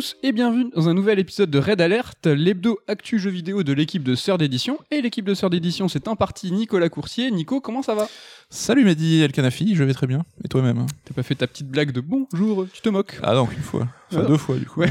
tous et bienvenue dans un nouvel épisode de Red Alert, l'hebdo actu jeu vidéo de l'équipe de Sœur d'édition. Et l'équipe de Sœur d'édition, c'est en partie Nicolas Coursier. Nico, comment ça va? Salut Mehdi El Kanafi, je vais très bien. Et toi-même? T'as pas fait ta petite blague de bonjour, tu te moques Ah non, une fois. Enfin, deux fois du coup. Ouais.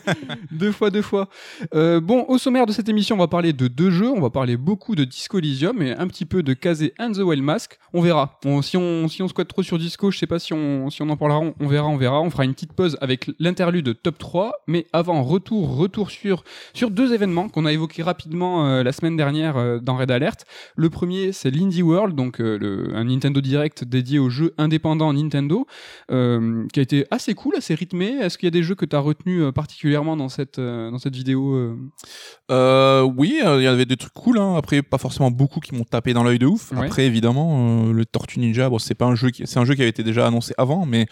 deux fois, deux fois. Euh, bon, au sommaire de cette émission, on va parler de deux jeux. On va parler beaucoup de Disco Elysium et un petit peu de Kazé and the Wild Mask. On verra. On- si, on, si on squatte trop sur Disco, je sais pas si on, si on en parlera. On, on verra, on verra. On fera une petite pause avec l'interlude top 3. Mais avant, retour, retour sur, sur deux événements qu'on a évoqués rapidement euh, la semaine dernière euh, dans Red Alert. Le premier, c'est l'Indie World, donc le, un Nintendo Direct dédié aux jeux indépendants Nintendo, qui a été assez cool, assez rythmé. Est-ce qu'il y a des jeux que tu as retenus euh, particulièrement dans cette, euh, dans cette vidéo euh oui, il y avait des trucs cool. Hein. Après, pas forcément beaucoup qui m'ont tapé dans l'œil de ouf. Ouais. Après, évidemment, le Tortue Ninja, bon, c'est pas un jeu qui, c'est un jeu qui avait été déjà annoncé avant, mais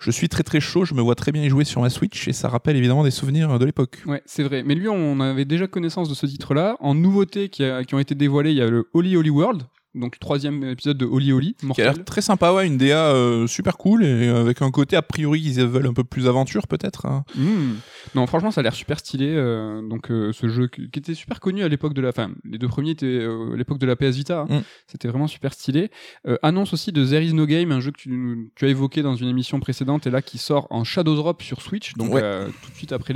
je suis très très chaud. Je me vois très bien y jouer sur ma Switch et ça rappelle évidemment des souvenirs de l'époque. Ouais, c'est vrai. Mais lui, on avait déjà connaissance de ce titre-là. En nouveautés qui, a- qui ont été dévoilées, il y a le Holy Holy World, donc troisième épisode de Holy Holy. Qui a mortel. l'air très sympa, ouais, une DA euh, super cool et euh, avec un côté a priori ils veulent un peu plus aventure peut-être. hein. Hmm. Non, franchement, ça a l'air super stylé. euh, donc, euh, ce jeu qui était super connu à l'époque de la. Enfin, les deux premiers étaient à l'époque de la PS Vita. hein. Mm. C'était vraiment super stylé. Annonce aussi de There Is No Game, un jeu que tu, as évoqué dans une émission précédente et là qui sort en Shadow Drop sur Switch. Donc, Ouais. tout de suite après,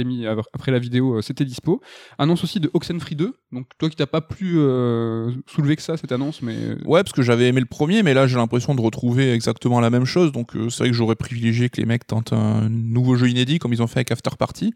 après la vidéo, c'était dispo. Annonce aussi de Oxenfree 2. Donc, toi qui t'as pas plus soulevé que ça, cette annonce, mais. Ouais, parce que j'avais aimé le premier, mais là j'ai l'impression de retrouver exactement la même chose. Donc euh, c'est vrai que j'aurais privilégié que les mecs tentent un nouveau jeu inédit comme ils ont fait avec After Party.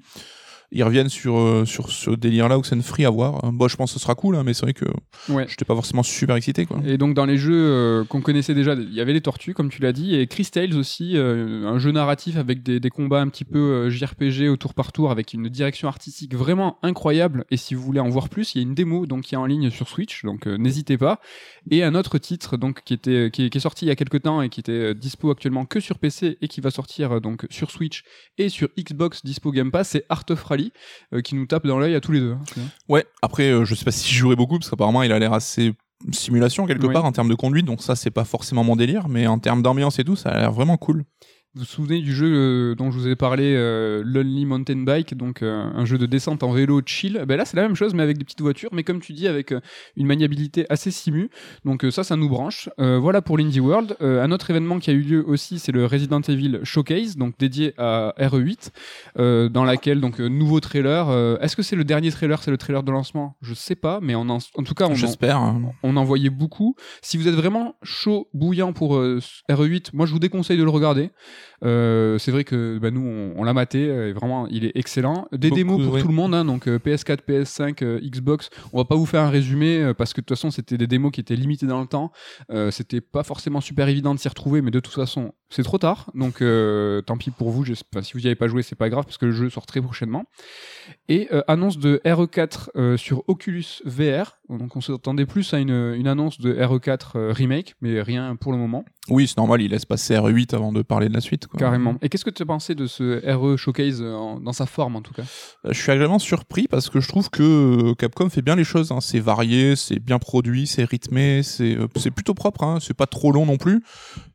Ils reviennent sur, euh, sur ce délire-là, Oxenfree à voir. Bon, je pense que ce sera cool, hein, mais c'est vrai que Ouais. j'étais pas forcément super excité. Quoi. Et donc dans les jeux euh, qu'on connaissait déjà, il y avait les tortues comme tu l'as dit, et Chris Tales aussi, euh, un jeu narratif avec des, des combats un petit peu JRPG au tour par tour, avec une direction artistique vraiment incroyable. Et si vous voulez en voir plus, il y a une démo donc qui est en ligne sur Switch, donc n'hésitez pas. Et un autre titre donc qui était qui est, qui est sorti il y a quelques temps et qui était dispo actuellement que sur PC et qui va sortir donc sur Switch et sur Xbox dispo Game Pass, c'est Art of Rally euh, qui nous tape dans l'œil à tous les deux. hein. Ouais, après, euh, je sais pas si je jouerai beaucoup, parce qu'apparemment il a l'air assez simulation quelque part en termes de conduite, donc ça c'est pas forcément mon délire, mais en termes d'ambiance et tout, ça a l'air vraiment cool. Vous vous souvenez du jeu euh, dont je vous ai parlé, euh, Lonely Mountain Bike, donc euh, un jeu de descente en vélo chill. Ben là, c'est la même chose, mais avec des petites voitures, mais comme tu dis, avec une maniabilité assez simu. Donc euh, ça, ça nous branche. Voilà pour l'Indie World. Un autre événement qui a eu lieu aussi, c'est le Resident Evil Showcase, donc dédié à RE8, euh, dans laquelle donc nouveau trailer. Est-ce que c'est le dernier trailer, c'est le trailer de lancement? Je sais pas, mais on en, en tout cas, on en, J'espère. hein. on en voyait beaucoup. Si vous êtes vraiment chaud, bouillant pour euh, RE8, moi je vous déconseille de le regarder. Euh, c'est vrai que bah, nous on, on l'a maté, euh, et vraiment il est excellent. Des Beaucoup, démos pour ouais. tout le monde, hein, donc euh, PS4, PS5, euh, Xbox. On va pas vous faire un résumé parce que de toute façon c'était des démos qui étaient limitées dans le temps. C'était pas forcément super évident de s'y retrouver, mais de toute façon c'est trop tard. Donc tant pis pour vous. enfin, si vous y avez pas joué, c'est pas grave parce que le jeu sort très prochainement. Et annonce de RE4 euh, sur Oculus VR. Donc on s'attendait plus à une, une annonce de RE4 euh, remake, mais rien pour le moment, Oui, c'est normal, il laisse passer RE8 avant de parler de la suite. Quoi. carrément. Et qu'est-ce que tu as pensé de ce RE Showcase euh, en- dans sa forme en tout cas? Euh, Je suis agréablement surpris parce que je trouve que euh, Capcom fait bien les choses. hein. C'est varié, c'est bien produit, c'est rythmé, c'est plutôt propre. Hein. C'est pas trop long non plus.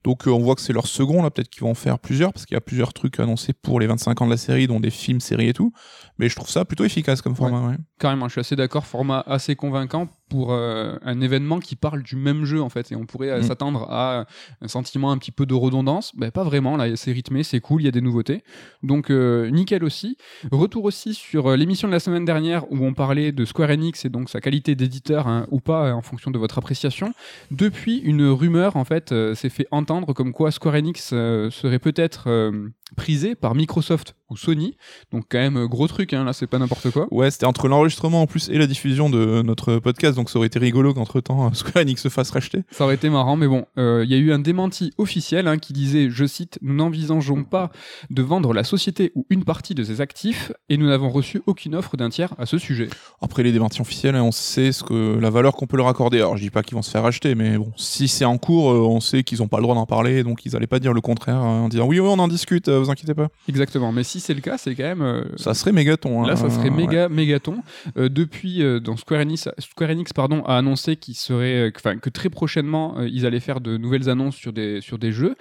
Donc euh, on voit que c'est leur second là. Peut-être qu'ils vont en faire plusieurs parce qu'il y a plusieurs trucs annoncés pour les 25 ans de la série, dont des films, séries et tout. Mais je trouve ça plutôt efficace comme format. ouais. Carrément, je suis assez d'accord, format assez convaincant pour euh, un événement qui parle du même jeu en fait, et on pourrait euh, Mm. s'attendre à un sentiment un petit peu de redondance. Ben, pas vraiment, là c'est rythmé, c'est cool, il y a des nouveautés. Donc euh, nickel aussi. Retour aussi sur l'émission de la semaine dernière où on parlait de Square Enix et donc sa qualité d'éditeur hein, ou pas en fonction de votre appréciation. Depuis, une rumeur en fait s'est fait entendre comme quoi Square Enix serait peut-être prisé par Microsoft ou Sony. Donc quand même euh, gros truc, hein, là c'est pas n'importe quoi. Ouais, c'était entre l'enregistrement en plus et la diffusion de notre podcast, donc ça aurait été rigolo qu'entre temps Square Enix se fasse racheter. Ça aurait été marrant, mais bon, euh, il y a eu un démenti officiel hein, qui disait, je cite, Nous n'envisageons pas de vendre la société ou une partie de ses actifs et nous n'avons reçu aucune offre d'un tiers à ce sujet. Après les démentis officiels, on sait ce que la valeur qu'on peut leur accorder. Alors je dis pas qu'ils vont se faire racheter, mais bon, si c'est en cours, euh, on sait qu'ils ont pas le droit d'en parler, donc ils allaient pas dire le contraire euh, en disant oui, oui, on en discute, euh, vous inquiétez pas. Exactement, mais si c'est le cas, c'est quand même... euh, Ça serait mégaton. hein. Là, ça serait Ouais. méga, mégaton. Euh, depuis, euh, donc Square Enix, Square Enix pardon, a annoncé qu'il serait, euh, que- que très prochainement, euh, ils allaient faire de nouvelles annonces sur des, sur des jeux.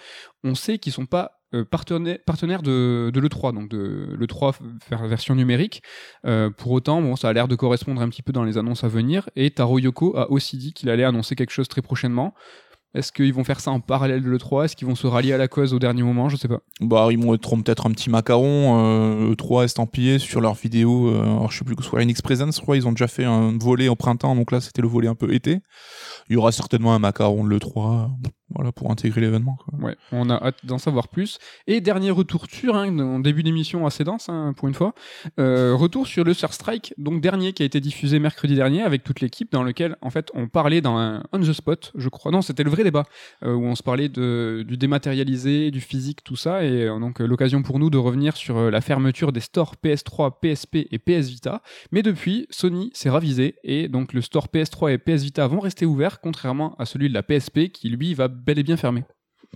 On sait qu'ils sont pas euh, partenaire, partenaire de, de l'E3, donc de l'E3 f- version numérique. Euh, pour autant, bon, ça a l'air de correspondre un petit peu dans les annonces à venir. Et Taro Yoko a aussi dit qu'il allait annoncer quelque chose très prochainement. Est-ce qu'ils vont faire ça en parallèle de l'E3 Est-ce qu'ils vont se rallier à la cause au dernier moment? Je sais pas. Bah, ils mettront peut-être un petit macaron, euh, E3 estampillé sur leur vidéo. euh, alors, je sais plus, Square Enix Presents, je crois, ils ont déjà fait un volet au printemps, donc là, c'était le volet un peu été. Il y aura certainement un macaron de l'E3, voilà, pour intégrer l'événement. Ouais, on a hâte d'en savoir plus. Et dernier retour sur, hein, début d'émission assez dense hein, pour une fois, euh, retour sur le Surstrike, donc dernier qui a été diffusé mercredi dernier avec toute l'équipe, dans lequel en fait on parlait dans un on the spot, je crois. Non, c'était le vrai débat euh, où on se parlait de, du dématérialisé, du physique, tout ça, et euh, donc l'occasion pour nous de revenir sur la fermeture des stores PS3, PSP et PS Vita. Mais depuis, Sony s'est ravisé et donc le store PS3 et PS Vita vont rester ouverts, contrairement à celui de la PSP qui lui va bel et bien fermer.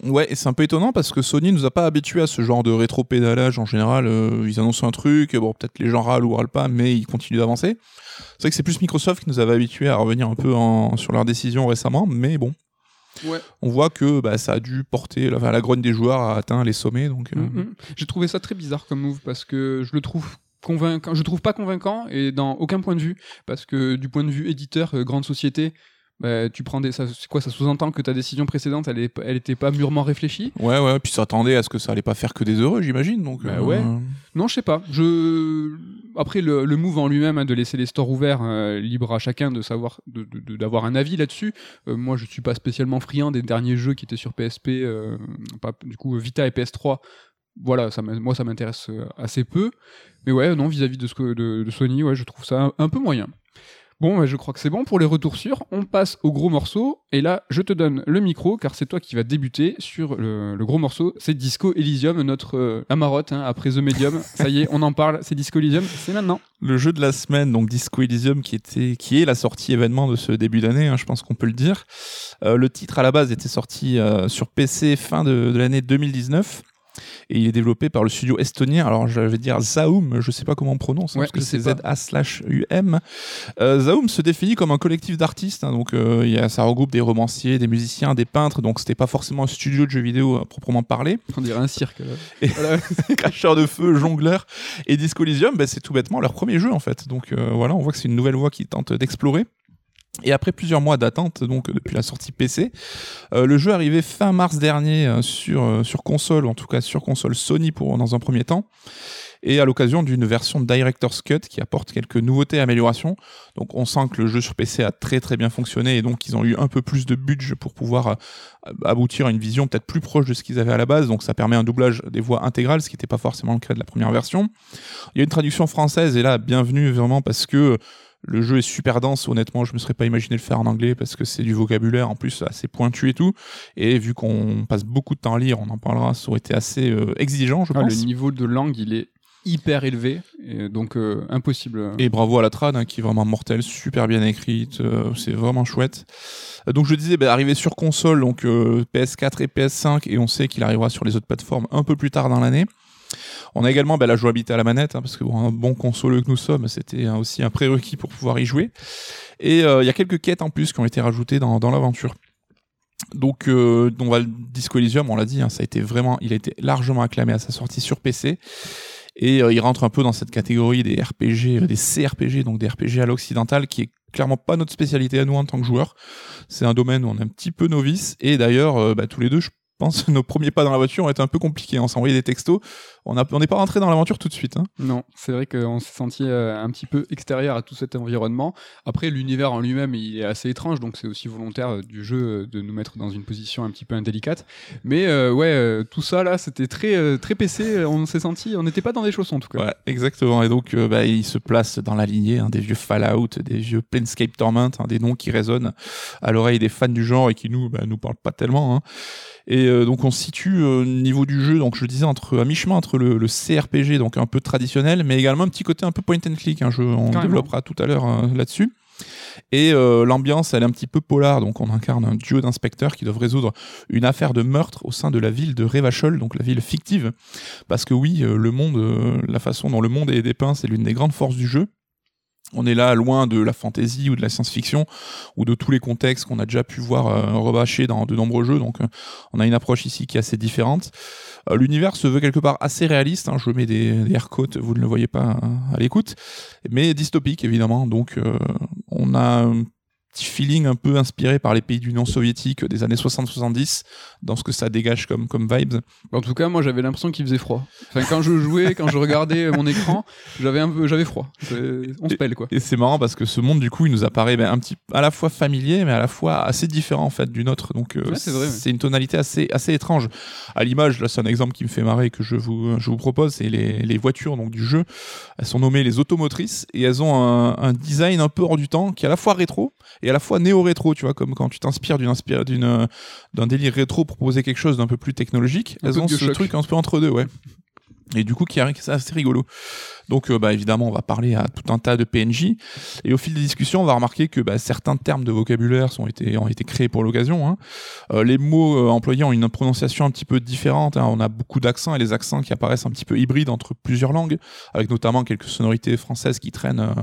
Ouais, et c'est un peu étonnant parce que Sony nous a pas habitués à ce genre de rétro-pédalage en général. euh, ils annoncent un truc, bon, peut-être les gens râlent ou râlent pas, mais ils continuent d'avancer. C'est vrai que c'est plus Microsoft qui nous avait habitués à revenir un peu en- sur leurs décisions récemment, mais bon, Ouais. on voit que bah, ça a dû porter, la, enfin, la grogne des joueurs a atteint les sommets. Donc, euh, Mhm. J'ai trouvé ça très bizarre comme move parce que je le trouve convaincant, je trouve pas convaincant et dans aucun point de vue parce que du point de vue éditeur, euh, grande société, bah, tu prends des, ça, c'est quoi, ça sous-entend que ta décision précédente, elle, elle était pas mûrement réfléchie? Ouais, ouais, puis s'attendait à ce que ça allait pas faire que des heureux, j'imagine. Donc, Bah euh, ouais. Non, je sais pas. Je après le, le move en lui-même hein, de laisser les stores ouverts, euh, libre à chacun de savoir, de- de- de- d'avoir un avis là-dessus. Euh, moi, je suis pas spécialement friand des derniers jeux qui étaient sur PSP, euh, pas, du coup Vita et PS3. Voilà, ça moi ça m'intéresse euh, assez peu. Mais ouais, non, vis-à-vis de, ce que, de, de Sony, ouais, je trouve ça un, un peu moyen. Bon, ouais, je crois que c'est bon pour les retours sûrs. On passe au gros morceau. Et là, je te donne le micro, car c'est toi qui vas débuter sur le, gros morceau. C'est Disco Elysium, notre euh, hein, après The Medium. Ça y est, on en parle. C'est Disco Elysium, c'est maintenant. Le jeu de la semaine, donc Disco Elysium, qui, était, qui est la sortie événement de ce début d'année, hein, je pense qu'on peut le dire. Euh, le titre à la base était sorti euh, sur PC fin de l'année 2019. Et il est développé par le studio estonien. Alors, je vais dire Zaum, je sais pas comment on prononce, hein, Ouais, parce que c'est Z-A-U-M. Euh, Zaum se définit comme un collectif d'artistes. hein, donc, euh, il y a, ça regroupe des romanciers, des musiciens, des peintres. Donc, c'était pas forcément un studio de jeux vidéo à proprement parler. On dirait un cirque. là. Et- Voilà. cracheur de feu, jongleur et Disco Elysium, bah, c'est tout bêtement leur premier jeu en fait. Donc euh, voilà, on voit que c'est une nouvelle voie qui tente d'explorer. Et après plusieurs mois d'attente, donc depuis la sortie PC, euh, le jeu arrivé fin mars dernier euh, sur, euh, sur console, en tout cas sur console Sony pour, dans un premier temps, et à l'occasion d'une version Director's Cut qui apporte quelques nouveautés et améliorations. Donc on sent que le jeu sur PC a très très bien fonctionné et donc ils ont eu un peu plus de budget pour pouvoir aboutir à une vision peut-être plus proche de ce qu'ils avaient à la base. Donc ça permet un doublage des voix intégrales, ce qui n'était pas forcément le cas de la première version. Il y a une traduction française et là, bienvenue vraiment parce que le jeu est super dense, honnêtement, je me serais pas imaginé le faire en anglais parce que c'est du vocabulaire en plus assez pointu et tout. Et vu qu'on passe beaucoup de temps à lire, on en parlera, ça aurait été assez euh, exigeant, je Ah, le pense. niveau de langue, il est hyper élevé. Et donc, euh, impossible. Et bravo à la trad hein, qui est vraiment mortelle, super bien écrite, euh, c'est vraiment chouette. Euh, donc je disais, bah, arrivé sur console, donc euh, PS4 et PS5, et on sait qu'il arrivera sur les autres plateformes un peu plus tard dans l'année. On a également bah, la jouabilité à la manette, hein, parce que bon, un bon consoleux que nous sommes, c'était aussi un prérequis pour pouvoir y jouer. Et euh, il y a quelques quêtes en plus qui ont été rajoutées dans, l'aventure. Donc, euh, on va Disco on l'a dit, hein, ça a été vraiment, il a été largement acclamé à sa sortie sur PC. Et euh, il rentre un peu dans cette catégorie des RPG, euh, des CRPG, donc des RPG à l'occidental, qui est clairement pas notre spécialité à nous en tant que joueurs. C'est un domaine où on est un petit peu novice. Et d'ailleurs, bah, tous les deux, je pense, nos premiers pas dans l'aventure ont été un peu compliqués. On s'envoyait des textos. On n'est pas rentré dans l'aventure tout de suite. hein. Non, c'est vrai qu'on s'est senti euh, un petit peu extérieur à tout cet environnement. Après, l'univers en lui-même, il est assez étrange, donc c'est aussi volontaire euh, du jeu euh, de nous mettre dans une position un petit peu indélicate. Mais euh, ouais, tout ça là, c'était très très PC. On s'est senti, on n'était pas dans des chaussons en tout cas. Ouais, exactement. Et donc, euh, bah, il se place dans la lignée hein, des vieux Fallout, des vieux Planescape Torment, hein, des noms qui résonnent à l'oreille des fans du genre et qui nous, bah, nous parlent pas tellement. Et euh, donc, on se situe euh, au niveau du jeu, donc je le disais, entre, à mi-chemin entre le, le CRPG, donc un peu traditionnel, mais également un petit côté un peu point and click. hein, je, on Carrément. développera tout à l'heure euh, là-dessus. Et euh, l'ambiance, elle est un petit peu polar, donc on incarne un duo d'inspecteurs qui doivent résoudre une affaire de meurtre au sein de la ville de Revachol, donc la ville fictive. Parce que oui, euh, le monde, euh, la façon dont le monde est dépeint, c'est l'une des grandes forces du jeu. On est là loin de la fantasy ou de la science-fiction ou de tous les contextes qu'on a déjà pu voir euh, rebâchés dans de nombreux jeux. Donc, euh, on a une approche ici qui est assez différente. Euh, l'univers se veut quelque part assez réaliste. Hein. je mets des, des vous ne le voyez pas hein, à l'écoute, mais dystopique évidemment. Donc, on a petit feeling un peu inspiré par les pays de l'Union soviétique des années 60-70 dans ce que ça dégage comme, comme vibes. En tout cas, moi j'avais l'impression qu'il faisait froid. Enfin, quand je jouais, quand je regardais mon écran, j'avais un peu, j'avais froid. On se pèle quoi. Et c'est marrant parce que ce monde du coup, il nous apparaît ben, un petit, à la fois familier, mais à la fois assez différent en fait du nôtre. Donc euh, c'est une tonalité assez, assez étrange. À l'image, là c'est un exemple qui me fait marrer que je vous, je vous propose, c'est les, les voitures donc du jeu. Elles sont nommées les automotrices et elles ont un, un design un peu hors du temps qui est à la fois rétro et à la fois néo-rétro, tu vois, comme quand tu t'inspires d'une d'une d'un délire rétro pour proposer quelque chose d'un peu plus technologique. elles ont ce truc un peu entre deux, ouais. Et du coup, qui c'est assez rigolo. Donc, euh, bah, évidemment, on va parler à tout un tas de PNJ. Et au fil des discussions, on va remarquer que bah, certains termes de vocabulaire sont été, ont été créés pour l'occasion. Hein. Euh, les mots euh, employés ont une prononciation un petit peu différente. Hein. On a beaucoup d'accents et les accents qui apparaissent un petit peu hybrides entre plusieurs langues, avec notamment quelques sonorités françaises qui traînent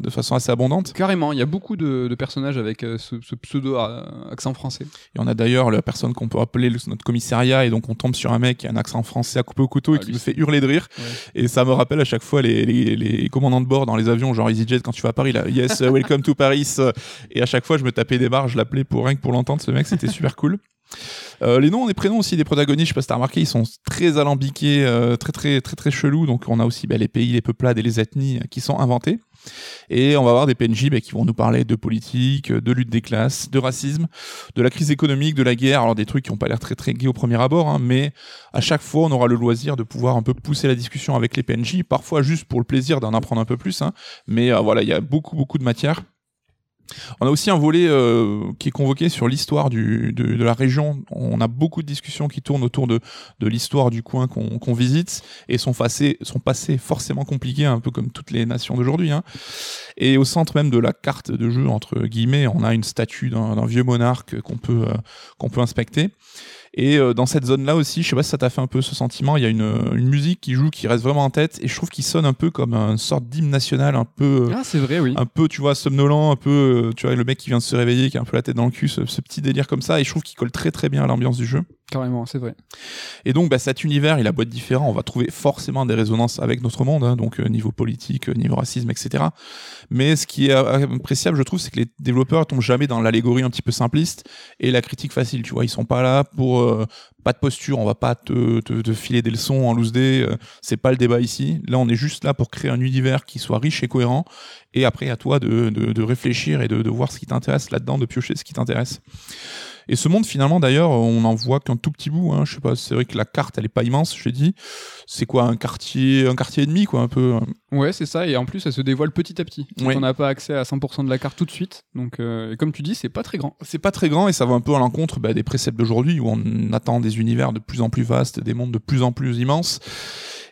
de façon assez abondante. Carrément, il y a beaucoup de, personnages avec ce, pseudo-accent français. Et on a d'ailleurs la personne qu'on peut appeler notre commissariat, et donc on tombe sur un mec qui a un accent français à couper au couteau et ah, qui me fait hurler de rire. Et ça me rappelle à chaque fois les les, commandants de bord dans les avions, genre EasyJet, quand tu vas à Paris, là, yes, welcome to Paris. Et à chaque fois, je me tapais des barres, je l'appelais pour rien que pour l'entendre, ce mec, c'était super cool. Euh, les noms, les prénoms aussi des protagonistes, je sais pas si t'as remarqué, ils sont très alambiqués, euh, très très très très chelous. Donc on a aussi bah, les pays, les peuplades et les ethnies qui sont inventés. Et on va avoir des PNJ bah, qui vont nous parler de politique, de lutte des classes, de racisme, de la crise économique, de la guerre. Alors des trucs qui n'ont pas l'air très très gays au premier abord, hein, mais à chaque fois on aura le loisir de pouvoir un peu pousser la discussion avec les PNJ, parfois juste pour le plaisir d'en apprendre un peu plus. Hein, mais euh, voilà, il y a beaucoup beaucoup de matière. On a aussi un volet euh, qui est convoqué sur l'histoire de, la région. On a beaucoup de discussions qui tournent autour de, l'histoire du coin qu'on visite et son passé, forcément compliqué, un peu comme toutes les nations d'aujourd'hui. Hein. Et au centre même de la carte de jeu, entre guillemets, on a une statue d'un vieux monarque qu'on peut, euh, qu'on peut inspecter. Et euh, dans cette zone-là aussi, je sais pas si ça t'a fait un peu ce sentiment, il y a une, une, musique qui joue, qui reste vraiment en tête, et je trouve qu'il sonne un peu comme une sorte d'hymne national, un peu, euh, ah, c'est vrai, oui. un peu, tu vois, somnolent, un peu, euh, tu vois, le mec qui vient de se réveiller, qui a un peu la tête dans le cul, ce, petit délire comme ça, et je trouve qu'il colle très très bien à l'ambiance du jeu. Carrément, c'est vrai. Et donc, bah, cet univers, il a beau être différent, on va trouver forcément des résonances avec notre monde, hein, donc niveau politique, niveau racisme, etc. Mais ce qui est appréciable, je trouve, c'est que les développeurs tombent jamais dans l'allégorie un petit peu simpliste et la critique facile, tu vois, ils sont pas là pour euh, pas de posture, on va pas te, filer des leçons en loose day, euh, c'est pas le débat ici. Là, on est juste là pour créer un univers qui soit riche et cohérent, et après à toi de, de réfléchir et de, voir ce qui t'intéresse là-dedans, de piocher ce qui t'intéresse. Et ce monde, finalement, d'ailleurs, on en voit qu'un tout petit bout. Hein. Je sais pas, c'est vrai que la carte, elle est pas immense, je l'ai dit. C'est quoi, un quartier, un quartier et demi, quoi, un peu. Hein. Ouais, c'est ça. Et en plus, elle se dévoile petit à petit. On n'a pas accès à 100% de la carte tout de suite. Donc, euh, comme tu dis, c'est pas très grand. C'est pas très grand et ça va un peu à l'encontre bah, des préceptes d'aujourd'hui où on attend des univers de plus en plus vastes, des mondes de plus en plus immenses.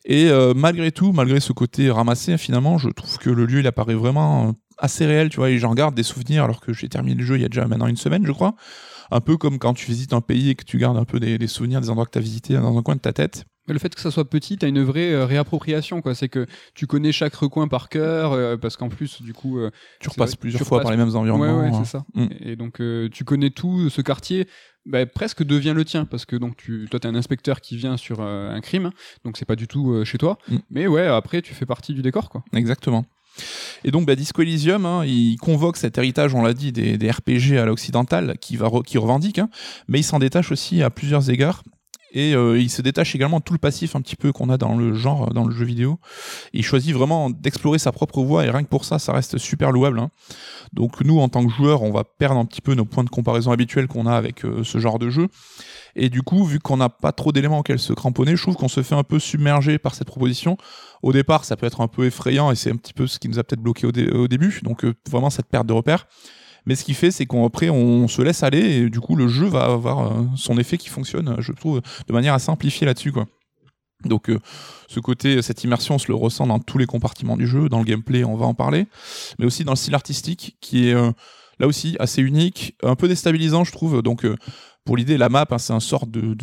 Et euh, malgré tout, malgré ce côté ramassé, finalement, je trouve que le lieu, il apparaît vraiment euh, assez réel, tu vois, et j'en garde des souvenirs alors que j'ai terminé le jeu il y a déjà maintenant une semaine, je crois. Un peu comme quand tu visites un pays et que tu gardes un peu des, souvenirs des endroits que tu as visités dans un coin de ta tête. Le fait que ça soit petit, t'as une vraie euh, réappropriation, quoi. C'est que tu connais chaque recoin par cœur, euh, parce qu'en plus, du coup, euh, tu repasses plusieurs fois par les mêmes environnements. Ouais, ouais, c'est ça. Mm. Et, donc, tu connais tout ce quartier. Bah, presque devient le tien parce que donc tu toi t'es un inspecteur qui vient sur un crime donc c'est pas du tout chez toi mm. mais ouais après tu fais partie du décor quoi exactement et donc bah, Disco Elysium, hein, il convoque cet héritage, on l'a dit, des, RPG à l'occidental qui, qui revendique, hein, mais il s'en détache aussi à plusieurs égards. Et euh, il se détache également de tout le passif un petit peu qu'on a dans le genre, dans le jeu vidéo. il choisit vraiment d'explorer sa propre voie et rien que pour ça, ça reste super louable. Hein. Donc nous, en tant que joueurs, on va perdre un petit peu nos points de comparaison habituels qu'on a avec euh, ce genre de jeu. Et du coup, vu qu'on n'a pas trop d'éléments auxquels se cramponner, je trouve qu'on se fait un peu submerger par cette proposition. Au départ, ça peut être un peu effrayant et c'est un petit peu ce qui nous a peut-être bloqué au, début. Donc euh, vraiment cette perte de repères. Mais ce qui fait, c'est qu'après, on se laisse aller et du coup, le jeu va avoir euh, son effet qui fonctionne, je trouve, de manière à simplifier là-dessus, quoi. Donc euh, ce côté, cette immersion, on se le ressent dans tous les compartiments du jeu, dans le gameplay, on va en parler, mais aussi dans le style artistique qui est là aussi assez unique, un peu déstabilisant, je trouve. Pour l'idée, la map, hein, c'est un sort de,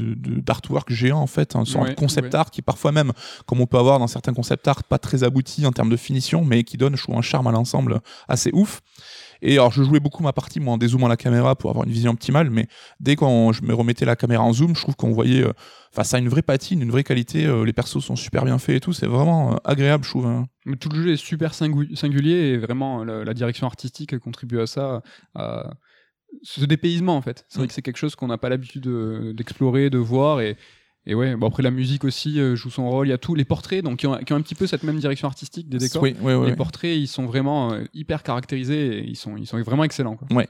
d'artwork géant en fait, un sort de concept art qui parfois même, comme on peut avoir dans certains concept art, pas très abouti en termes de finition, mais qui donne, je trouve, un charme à l'ensemble assez ouf. Et alors, je jouais beaucoup ma partie, moi, en dézoomant la caméra pour avoir une vision optimale, mais dès que je me remettais la caméra en zoom, je trouve qu'on voyait, euh, enfin, ça a une vraie patine, une vraie qualité, euh, les persos sont super bien faits et tout, c'est vraiment euh, agréable, je trouve. Hein. Tout le jeu est super singulier et vraiment, la, direction artistique contribue à ça, à ce dépaysement, en fait. C'est vrai mm. que c'est quelque chose qu'on n'a pas l'habitude d'explorer, de voir, et, et ouais, bon après la musique aussi euh, joue son rôle. Il y a tous les portraits, donc qui ont, qui ont, un petit peu cette même direction artistique des décors. Oui, oui, les portraits, ils sont vraiment euh, hyper caractérisés. Et ils sont, ils sont vraiment excellents. Quoi. Ouais.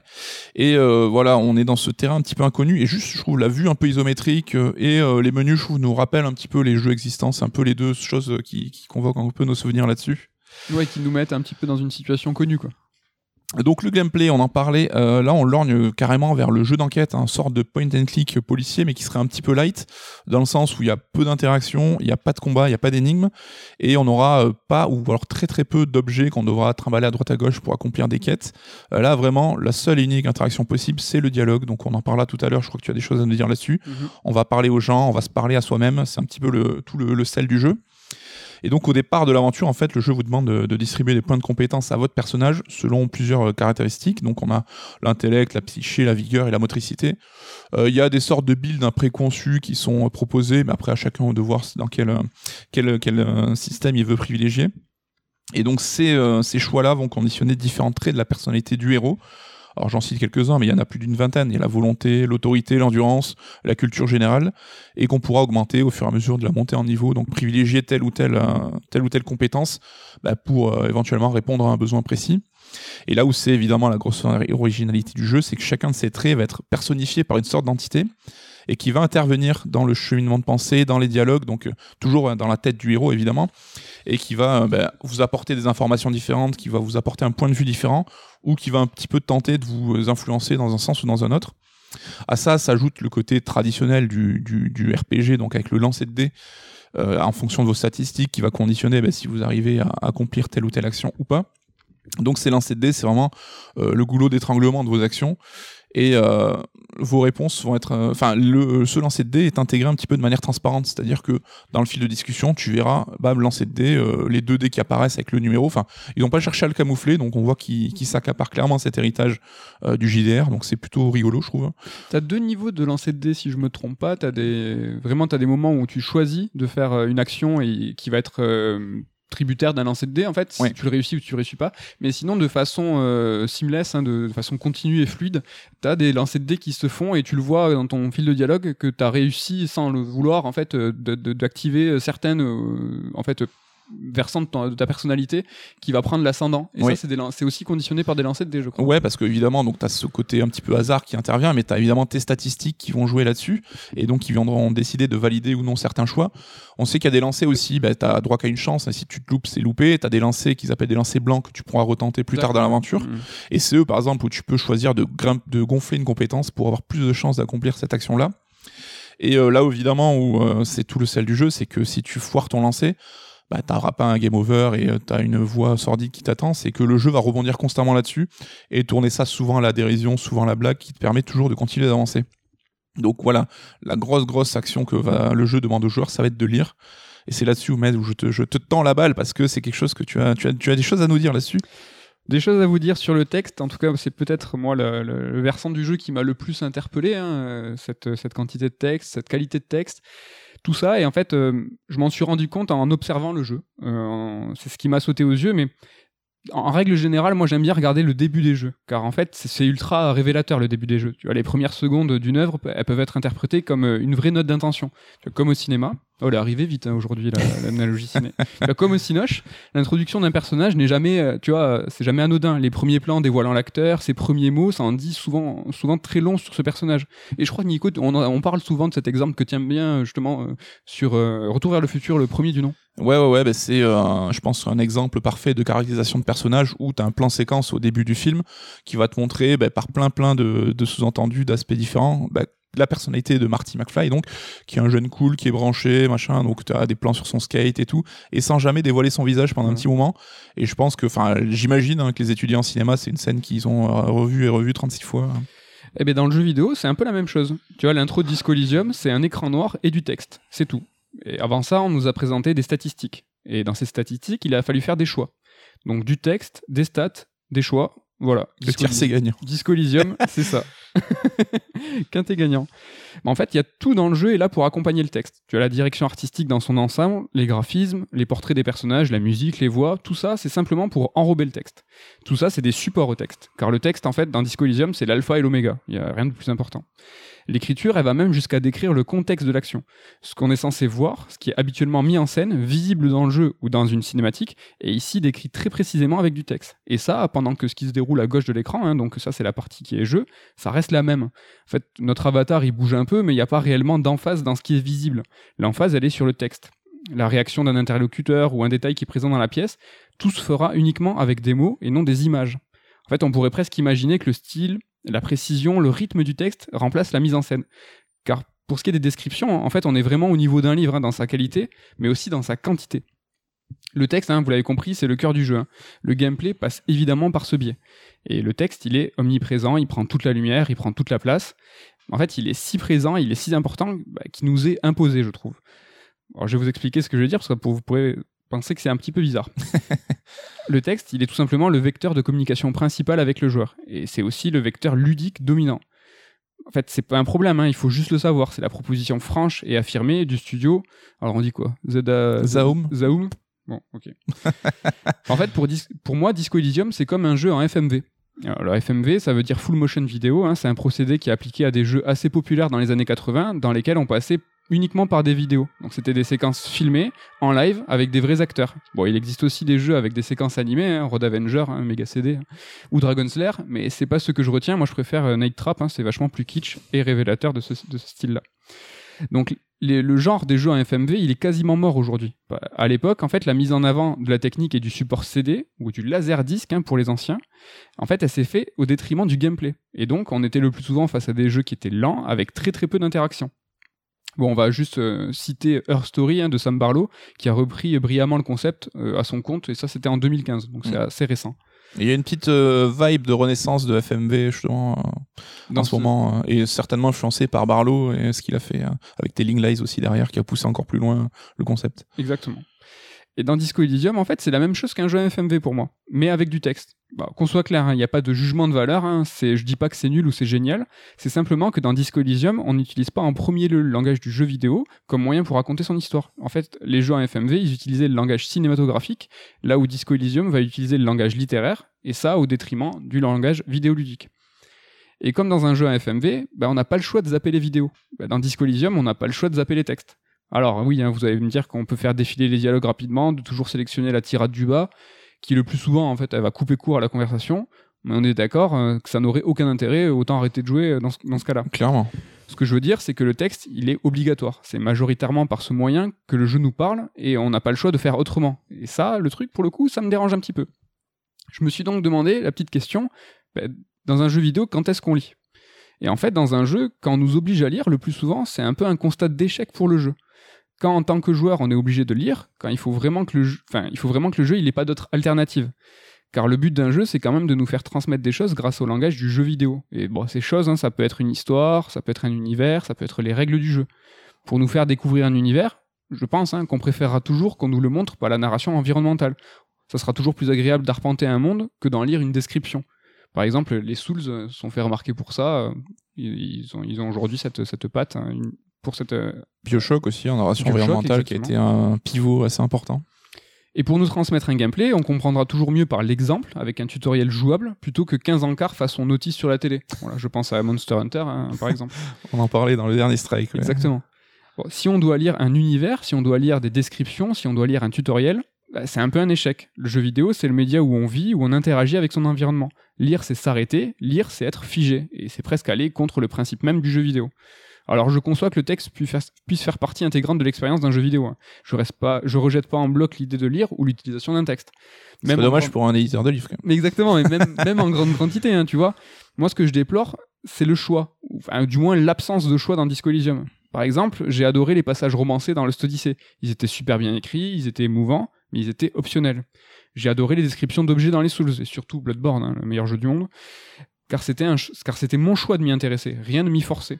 Et euh, voilà, on est dans ce terrain un petit peu inconnu. Et juste, je trouve la vue un peu isométrique et les menus, je trouve, nous rappellent un petit peu les jeux existants. C'est un peu les deux choses qui, qui convoquent un peu nos souvenirs là-dessus. Ouais, qui nous mettent un petit peu dans une situation connue, quoi. Donc le gameplay, on en parlait, euh, là on lorgne carrément vers le jeu d'enquête, un sorte de point and click policier, mais qui serait un petit peu light, dans le sens où il y a peu d'interaction, il n'y a pas de combat, il n'y a pas d'énigmes, et on n'aura euh, pas, ou alors très très peu d'objets qu'on devra trimballer à droite à gauche pour accomplir des quêtes. Euh, là vraiment, la seule et unique interaction possible, c'est le dialogue, donc on en parlera tout à l'heure, je crois que tu as des choses à nous dire là-dessus. Mhm. On va parler aux gens, on va se parler à soi-même, c'est un petit peu le, tout le, le sel du jeu. Et donc au départ de l'aventure, en fait, le jeu vous demande de, distribuer des points de compétence à votre personnage selon plusieurs euh, caractéristiques. Donc on a l'intellect, la psyché, la vigueur et la motricité. Euh, il y a des sortes de builds préconçus qui sont euh, proposés, mais après à chacun de voir dans quel système il veut privilégier. Et donc ces, ces choix-là vont conditionner différents traits de la personnalité du héros. Alors j'en cite quelques-uns, mais il y en a plus d'une vingtaine. Il y a la volonté, l'autorité, l'endurance, la culture générale, et qu'on pourra augmenter au fur et à mesure de la montée en niveau. Donc privilégier telle ou telle, euh, compétence bah, pour euh, éventuellement répondre à un besoin précis. Et là où c'est évidemment la grosse originalité du jeu, c'est que chacun de ces traits va être personnifié par une sorte d'entité et qui va intervenir dans le cheminement de pensée, dans les dialogues, donc euh, toujours dans la tête du héros évidemment, et qui va bah, vous apporter des informations différentes, qui va vous apporter un point de vue différent, ou qui va un petit peu tenter de vous influencer dans un sens ou dans un autre. À ça s'ajoute le côté traditionnel du, du, RPG, donc avec le lancer de dés, euh, en fonction de vos statistiques, qui va conditionner bah, si vous arrivez à accomplir telle ou telle action ou pas. Donc ces lancers de dés, c'est vraiment euh, le goulot d'étranglement de vos actions et euh, vos réponses vont être, euh, enfin, le ce lancer de dés est intégré un petit peu de manière transparente, c'est-à-dire que dans le fil de discussion, tu verras, bah, lancer de dés, euh, les deux dés qui apparaissent avec le numéro. Enfin, ils n'ont pas cherché à le camoufler, donc on voit qu'ils qu s'accaparent clairement cet héritage du JDR, donc c'est plutôt rigolo, je trouve. T'as deux niveaux de lancer de dés, si je me trompe pas. T'as des vraiment t'as des moments où tu choisis de faire une action et qui va être tributaire d'un lancer de dés en fait si tu le réussis ou tu le réussis pas. Mais sinon de façon euh, seamless hein, de, façon continue et fluide tu as des lancers de dés qui se font et tu le vois dans ton fil de dialogue que tu as réussi sans le vouloir en fait euh, d'activer certaines euh, en fait versant de, ta personnalité qui va prendre l'ascendant. Et ça, c'est aussi conditionné par des lancers de dés, je crois. Ouais, parce que évidemment, donc tu as ce côté un petit peu hasard qui intervient, mais tu as évidemment tes statistiques qui vont jouer là-dessus et donc qui viendront décider de valider ou non certains choix. On sait qu'il y a des lancers aussi, bah, tu as droit qu'à une chance, et si tu te loupes, c'est loupé. Tu as des lancers qui s'appellent des lancers blancs que tu pourras retenter plus tard dans l'aventure. Mmh. Et c'est eux, par exemple, où tu peux choisir de, de gonfler une compétence pour avoir plus de chances d'accomplir cette action-là. Et euh, là, évidemment, où euh, c'est tout le sel du jeu, c'est que si tu foires ton lancer, bah, t'auras pas un game over et euh, t'as une voix sordide qui t'attend, c'est que le jeu va rebondir constamment là-dessus et tourner ça souvent à la dérision, souvent à la blague, qui te permet toujours de continuer d'avancer. Donc voilà, la grosse grosse action que le jeu demande aux joueurs, ça va être de lire. Et c'est là-dessus, où je te, je te tends la balle parce que c'est quelque chose que tu as, tu as, tu as des choses à nous dire là-dessus. Des choses à vous dire sur le texte. En tout cas, c'est peut-être moi le, versant du jeu qui m'a le plus interpellé, hein, euh, cette, cette quantité de texte, cette qualité de texte tout ça. Et en fait, euh, je m'en suis rendu compte en observant le jeu. Euh, c'est ce qui m'a sauté aux yeux, mais en règle générale, moi j'aime bien regarder le début des jeux, car en fait c'est ultra révélateur le début des jeux. Tu vois, les premières secondes d'une œuvre, elles peuvent être interprétées comme euh, une vraie note d'intention, comme au cinéma. Oh, elle est arrivée vite hein, aujourd'hui, l'analogie ciné. Comme au Cinoche, l'introduction d'un personnage n'est jamais, euh, tu vois, c'est jamais anodin. Les premiers plans dévoilant l'acteur, ses premiers mots, ça en dit souvent, souvent très long sur ce personnage. Et je crois que Nico, on, parle souvent de cet exemple que tiens bien justement euh, sur euh, Retour vers le futur, le premier du nom. Ouais, ouais, ouais, bah c'est, je pense, un exemple parfait de caractérisation de personnage où tu as un plan séquence au début du film qui va te montrer bah, par plein plein de, sous-entendus, d'aspects différents, bah, la personnalité de Marty McFly, donc, qui est un jeune cool, qui est branché, machin, donc tu as des plans sur son skate et tout, et sans jamais dévoiler son visage pendant un petit moment. Et je pense que, enfin, j'imagine hein, que les étudiants en cinéma, c'est une scène qu'ils ont euh, revue et revue 36 fois. Eh bien, dans le jeu vidéo, c'est un peu la même chose. Tu vois, l'intro de Disco Elysium, c'est un écran noir et du texte. C'est tout. Et avant ça, on nous a présenté des statistiques. Et dans ces statistiques, il a fallu faire des choix. Donc du texte, des stats, des choix. Voilà. Le tir, c'est gagnant. Disco Elysium, c'est ça. Quintet gagnant. En fait, il y a tout dans le jeu et là pour accompagner le texte. Tu as la direction artistique dans son ensemble, les graphismes, les portraits des personnages, la musique, les voix, tout ça, c'est simplement pour enrober le texte. Tout ça, c'est des supports au texte. Car le texte, en fait, dans Disco Elysium, c'est l'alpha et l'oméga. Il y a rien de plus important. L'écriture, elle va même jusqu'à décrire le contexte de l'action. Ce qu'on est censé voir, ce qui est habituellement mis en scène, visible dans le jeu ou dans une cinématique, est ici décrit très précisément avec du texte. Et ça, pendant que ce qui se déroule à gauche de l'écran, hein, donc ça c'est la partie qui est jeu, ça la même. En fait, notre avatar, il bouge un peu, mais il n'y a pas réellement d'emphase dans ce qui est visible. L'emphase, elle est sur le texte. La réaction d'un interlocuteur ou un détail qui est présent dans la pièce, tout se fera uniquement avec des mots et non des images. En fait, on pourrait presque imaginer que le style, la précision, le rythme du texte remplace la mise en scène. Car pour ce qui est des descriptions, en fait, on est vraiment au niveau d'un livre, hein, dans sa qualité, mais aussi dans sa quantité. Le texte, hein, vous l'avez compris, c'est le cœur du jeu. hein. Le gameplay passe évidemment par ce biais. Et le texte, il est omniprésent, il prend toute la lumière, il prend toute la place. En fait, il est si présent, il est si important bah, qu'il nous est imposé, je trouve. Alors, je vais vous expliquer ce que je veux dire, parce que vous pourrez penser que c'est un petit peu bizarre. le texte, il est tout simplement le vecteur de communication principal avec le joueur. Et c'est aussi le vecteur ludique dominant. En fait, c'est pas un problème, hein, il faut juste le savoir. C'est la proposition franche et affirmée du studio. Alors, on dit quoi? Zaum. Zaum? Bon, ok. en fait, pour, dis- pour moi, Disco Elysium, c'est comme un jeu en FMV. Alors, FMV, ça veut dire Full Motion Video. hein, c'est un procédé qui est appliqué à des jeux assez populaires dans les années 80, dans lesquels on passait uniquement par des vidéos. Donc, c'était des séquences filmées en live avec des vrais acteurs. Bon, il existe aussi des jeux avec des séquences animées, hein, Road Avenger, hein, Mega CD, hein, ou Dragon Slayer, mais c'est pas ce que je retiens. Moi, je préfère euh, Night Trap. c'est vachement plus kitsch et révélateur de ce style-là. Donc les- le genre des jeux en FMV, il est quasiment mort aujourd'hui. Bah, À l'époque, en fait, la mise en avant de la technique et du support CD ou du laser disque hein, pour les anciens, en fait, elle s'est fait au détriment du gameplay. Et donc, on était le plus souvent face à des jeux qui étaient lents avec très très peu d'interaction. Bon, on va juste euh, citer Her Story hein, de Sam Barlow, qui a repris brillamment le concept euh, à son compte, et ça c'était en 2015, donc c'est assez récent. Il y a une petite euh, vibe de renaissance de FMV justement euh, Dans en ce ce- moment, euh, et certainement influencé par Barlow et ce qu'il a fait euh, avec Telling Lies aussi derrière, qui a poussé encore plus loin le concept. Exactement. Et dans Disco Elysium, en fait, c'est la même chose qu'un jeu FMV pour moi, mais avec du texte. Bah, qu'on soit clair, hein, il n'y a pas de jugement de valeur. Hein, je dis pas que c'est nul ou c'est génial. C'est simplement que dans Disco Elysium, on n'utilise pas en premier le langage du jeu vidéo comme moyen pour raconter son histoire. En fait, les jeux en FMV, ils utilisaient le langage cinématographique, là où Disco Elysium va utiliser le langage littéraire, et ça au détriment du langage vidéoludique. Et comme dans un jeu en FMV, bah, on n'a pas le choix de zapper les vidéos. Bah, dans Disco Elysium, on n'a pas le choix de zapper les textes. Alors oui, hein, vous allez me dire qu'on peut faire défiler les dialogues rapidement, de toujours sélectionner la tirade du bas, qui le plus souvent en fait elle va couper court à la conversation. Mais on est d'accord euh, que ça n'aurait aucun intérêt, autant arrêter de jouer euh, dans ce, dans ce cas-là. Clairement. Ce que je veux dire, c'est que le texte, il est obligatoire. C'est majoritairement par ce moyen que le jeu nous parle, et on n'a pas le choix de faire autrement. Et ça, le truc, pour le coup, ça me dérange un petit peu. Je me suis donc demandé la petite question, ben, dans un jeu vidéo, quand est-ce qu'on lit? Et en fait, dans un jeu, quand on nous oblige à lire, le plus souvent, c'est un peu un constat d'échec pour le jeu. Quand en tant que joueur, on est obligé de lire, quand il faut vraiment que le jeu, il faut n'ait pas d'autre alternative. Car le but d'un jeu, c'est quand même de nous faire transmettre des choses grâce au langage du jeu vidéo. Et bon, ces choses, hein, ça peut être une histoire, ça peut être un univers, ça peut être les règles du jeu. Pour nous faire découvrir un univers, je pense hein, qu'on préférera toujours qu'on nous le montre par la narration environnementale. Ça sera toujours plus agréable d'arpenter un monde que d'en lire une description. Par exemple, les Souls euh, sont fait remarquer pour ça. euh, Ils ont, ils aujourd'hui cette, cette patte hein, pour cette, euh, Bioshock aussi en narration Bioshock, environnementale qui a été un pivot assez important. Et pour nous transmettre un gameplay, on comprendra toujours mieux par l'exemple, avec un tutoriel jouable, plutôt que 15 encarts façon notice sur la télé. Voilà, je pense à Monster Hunter, hein, par exemple. On en parlait dans le dernier strike. ouais. Exactement. Bon, si on doit lire un univers, si on doit lire des descriptions, si on doit lire un tutoriel, bah, c'est un peu un échec. Le jeu vidéo, c'est le média où on vit, où on interagit avec son environnement. Lire, c'est s'arrêter, lire, c'est être figé, et c'est presque aller contre le principe même du jeu vidéo. Alors je conçois que le texte puisse faire, puisse faire partie intégrante de l'expérience d'un jeu vidéo. hein. Je reste pas, je rejette pas en bloc l'idée de lire ou l'utilisation d'un texte. C'est dommage pour un éditeur de livres. quand même. mais exactement, même, même en grande quantité, hein, tu vois. Moi, ce que je déplore, c'est le choix, enfin, du moins l'absence de choix dans Disco Elysium. Par exemple, j'ai adoré les passages romancés dans Lost Odyssey. Ils étaient super bien écrits, ils étaient émouvants, mais ils étaient optionnels. J'ai adoré les descriptions d'objets dans les Souls, et surtout Bloodborne, hein, le meilleur jeu du monde. car c'était ch- car c'était mon choix de m'y intéresser, rien ne m'y forçait.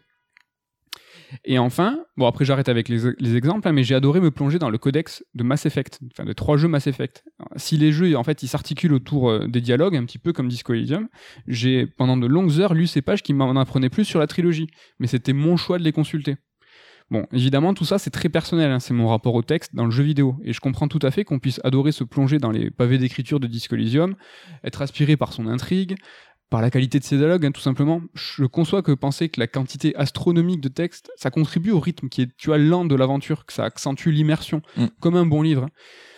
Et enfin, bon après j'arrête avec les, les exemples, hein, mais j'ai adoré me plonger dans le codex de Mass Effect, enfin de trois jeux Mass Effect. Si les jeux en fait ils s'articulent autour euh, des dialogues, un petit peu comme Disco Elysium, j'ai pendant de longues heures lu ces pages qui m'en apprenaient plus sur la trilogie, mais c'était mon choix de les consulter. Bon, évidemment, tout ça, c'est très personnel. hein, C'est mon rapport au texte dans le jeu vidéo. Et je comprends tout à fait qu'on puisse adorer se plonger dans les pavés d'écriture de Disco Elysium, être aspiré par son intrigue, par la qualité de ses dialogues, hein, tout simplement. Je conçois que penser que la quantité astronomique de texte, ça contribue au rythme qui est, tu vois, lent de l'aventure, que ça accentue l'immersion, Mm. comme un bon livre.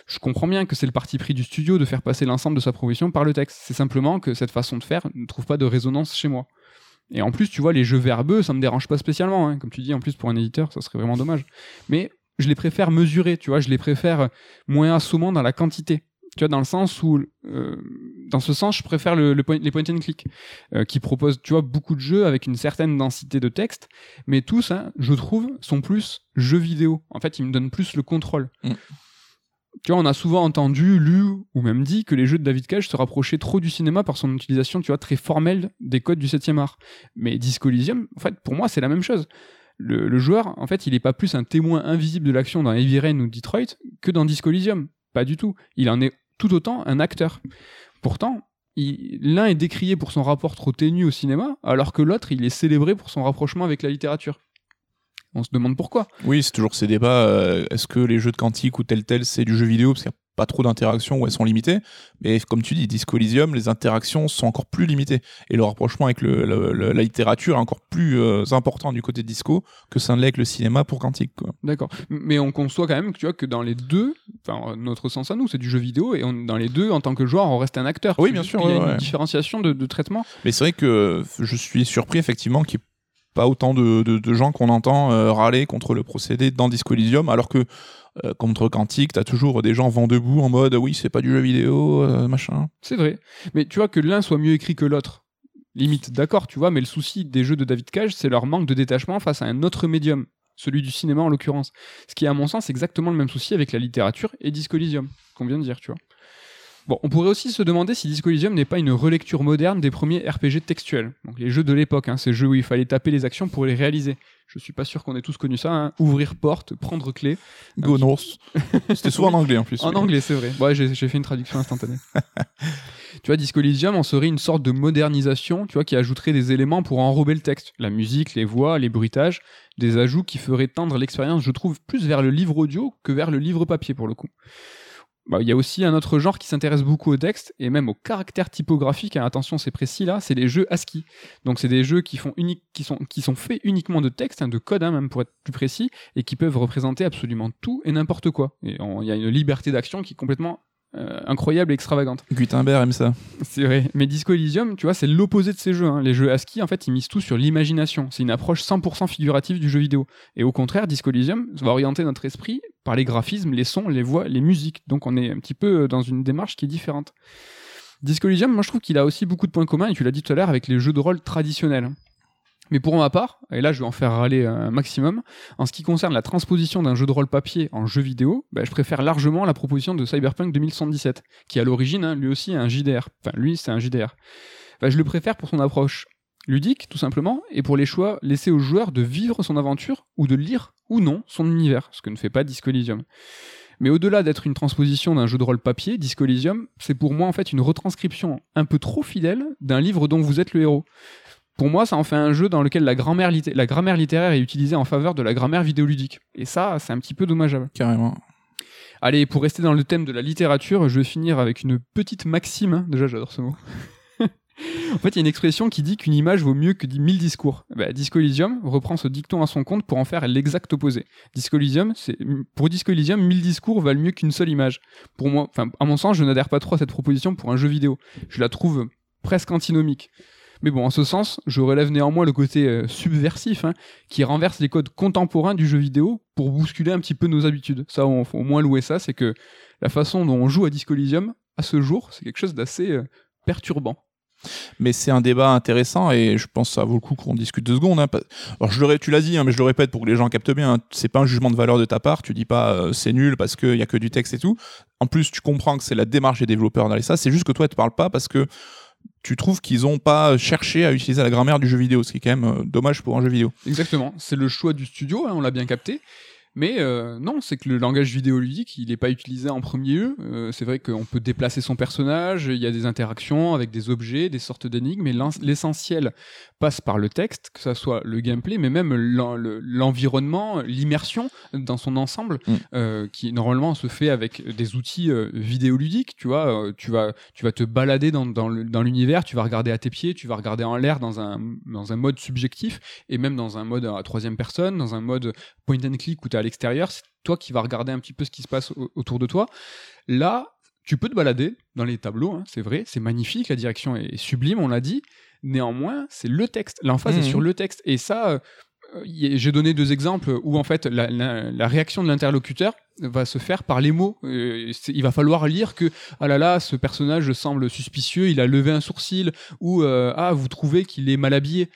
Je comprends bien que c'est le parti pris du studio de faire passer l'ensemble de sa proposition par le texte. C'est simplement que cette façon de faire ne trouve pas de résonance chez moi. Et en plus, tu vois, les jeux verbeux, ça me dérange pas spécialement. hein. Comme tu dis, en plus, pour un éditeur, ça serait vraiment dommage. Mais je les préfère mesurer, tu vois, je les préfère moins assommants dans la quantité. Tu vois, dans le sens où, euh, dans ce sens, je préfère le, le point- les point and click, euh, qui proposent, tu vois, beaucoup de jeux avec une certaine densité de texte, mais tous, hein, je trouve, sont plus jeux vidéo. En fait, ils me donnent plus le contrôle. Mm. Tu vois, on a souvent entendu, lu ou même dit que les jeux de David Cage se rapprochaient trop du cinéma par son utilisation, tu vois, très formelle des codes du 7e art. Mais Disco Elysium, en fait, pour moi, c'est la même chose. Le, le joueur, en fait, il est pas plus un témoin invisible de l'action dans Heavy Rain ou Detroit que dans Disco Elysium. Pas du tout. Il en est tout autant un acteur. Pourtant, l'un est décrié pour son rapport trop ténu au cinéma, alors que l'autre, il est célébré pour son rapprochement avec la littérature. On se demande pourquoi. Oui, c'est toujours ces débats. euh, Est-ce que les jeux de quantique ou tel tel, c'est du jeu vidéo? Pas trop d'interactions ou elles sont limitées Mais comme tu dis, Disco Elysium, les interactions sont encore plus limitées. Et le rapprochement avec le, le- le- la littérature est encore plus euh, important du côté de Disco que ça ne l'est avec le cinéma pour quantique. D'accord. Mais on conçoit quand même que tu vois que dans les deux, enfin notre sens à nous, c'est du jeu vidéo et on, dans les deux, en tant que joueur, on reste un acteur. Oui, bien sûr, qu'il y a ouais, une différenciation de, de traitement. Mais c'est vrai que je suis surpris effectivement qu'il ait pas autant de, gens qu'on entend euh, râler contre le procédé dans Disco Elysium, alors que euh, contre Quantique, t'as toujours des gens vent debout en mode oui, c'est pas du jeu vidéo, euh, machin. C'est vrai. Mais tu vois que l'un soit mieux écrit que l'autre. Limite, d'accord, tu vois, mais le souci des jeux de David Cage, c'est leur manque de détachement face à un autre médium, celui du cinéma en l'occurrence. Ce qui à mon sens exactement le même souci avec la littérature et Disco Elysium, qu'on vient de dire, tu vois. Bon, on pourrait aussi se demander si Disco Elysium n'est pas une relecture moderne des premiers RPG textuels, donc les jeux de l'époque, hein, ces jeux où il fallait taper les actions pour les réaliser. Je suis pas sûr qu'on ait tous connu ça, hein. ouvrir porte, prendre clé. Go North. C'était souvent en anglais en plus. En oui. anglais, c'est vrai. Ouais, j'ai j'ai fait une traduction instantanée. tu vois, Disco Elysium en serait une sorte de modernisation, tu vois, qui ajouterait des éléments pour enrober le texte. La musique, les voix, les bruitages, des ajouts qui feraient tendre l'expérience, je trouve, plus vers le livre audio que vers le livre papier, pour le coup. Bah, Il y a aussi un autre genre qui s'intéresse beaucoup au texte et même au caractère typographique. hein, attention, c'est précis là, c'est les jeux ASCII. Donc c'est des jeux qui font unique, qui sont qui sont faits uniquement de texte, hein, de code hein, même pour être plus précis, et qui peuvent représenter absolument tout et n'importe quoi. Et il y a une liberté d'action qui est complètement euh, incroyable et extravagante. Gutenberg aime ça. C'est vrai. Mais Disco Elysium, tu vois, c'est l'opposé de ces jeux. hein. Les jeux ASCII, en fait, ils misent tout sur l'imagination. C'est une approche 100% figurative du jeu vidéo. Et au contraire, Disco Elysium va orienter notre esprit par les graphismes, les sons, les voix, les musiques. Donc on est un petit peu dans une démarche qui est différente. Disco Elysium, moi je trouve qu'il a aussi beaucoup de points communs, et tu l'as dit tout à l'heure, avec les jeux de rôle traditionnels. Mais pour ma part, et là je vais en faire râler un maximum, en ce qui concerne la transposition d'un jeu de rôle papier en jeu vidéo, bah, je préfère largement la proposition de Cyberpunk 2077, qui à l'origine, hein, lui aussi, est un JDR. Enfin, lui, c'est un JDR. Bah, je le préfère pour son approche ludique, tout simplement, et pour les choix laissés au joueur de vivre son aventure ou de lire ou non son univers, ce que ne fait pas Disco Elysium. Mais au-delà d'être une transposition d'un jeu de rôle papier, Disco Elysium, c'est pour moi en fait une retranscription un peu trop fidèle d'un livre dont vous êtes le héros. Pour moi, ça en fait un jeu dans lequel la grammaire, la grammaire littéraire est utilisée en faveur de la grammaire vidéoludique. Et ça, c'est un petit peu dommageable. Carrément. Allez, pour rester dans le thème de la littérature, je vais finir avec une petite maxime. Déjà, j'adore ce mot. En fait, il y a une expression qui dit qu'une image vaut mieux que 1000 discours. Bah, Disco Elysium reprend ce dicton à son compte pour en faire l'exact opposé. Disco Elysium, c'est, pour Disco Elysium, 1000 discours valent mieux qu'une seule image. Pour moi, à mon sens, je n'adhère pas trop à cette proposition pour un jeu vidéo. Je la trouve presque antinomique. Mais bon, en ce sens, je relève néanmoins le côté euh, subversif, hein, qui renverse les codes contemporains du jeu vidéo pour bousculer un petit peu nos habitudes. Ça, on faut au moins louer ça, c'est que la façon dont on joue à Disco Elysium, à ce jour, c'est quelque chose d'assez euh, perturbant. Mais c'est un débat intéressant et je pense que ça vaut le coup qu'on discute deux secondes. hein. Alors je tu l'as dit, hein, mais je le répète pour que les gens captent bien. hein. C'est pas un jugement de valeur de ta part. Tu dis pas euh, c'est nul parce qu'il y a que du texte et tout. En plus, tu comprends que c'est la démarche des développeurs d'aller ça. C'est juste que toi, tu parles pas parce que tu trouves qu'ils ont pas cherché à utiliser la grammaire du jeu vidéo, ce qui est quand même euh, dommage pour un jeu vidéo. Exactement, c'est le choix du studio, on l'a bien capté. Mais euh, non, c'est que le langage vidéoludique, il n'est pas utilisé en premier lieu. Euh, c'est vrai qu'on peut déplacer son personnage, il y a des interactions avec des objets, des sortes d'énigmes, mais l'essentiel passe par le texte, que ça soit le gameplay, mais même l'environnement, l'immersion dans son ensemble, mm. euh, qui normalement se fait avec des outils vidéoludiques. Tu vois, tu vas, tu vas te balader dans, dans l'univers, tu vas regarder à tes pieds, tu vas regarder en l'air dans un, dans un mode subjectif et même dans un mode à troisième personne, dans un mode point and click où tu à l'extérieur. C'est toi qui vas regarder un petit peu ce qui se passe autour de toi. Là, tu peux te balader dans les tableaux, hein, c'est vrai, c'est magnifique, la direction est sublime, on l'a dit, Néanmoins, c'est le texte. L'emphase est mmh. sur le texte. Et ça, euh, j'ai donné deux exemples où en fait la, réaction de l'interlocuteur va se faire par les mots. Euh, il va falloir lire que ah là là, ce personnage semble suspicieux, il a levé un sourcil, ou euh, ah vous trouvez qu'il est mal habillé.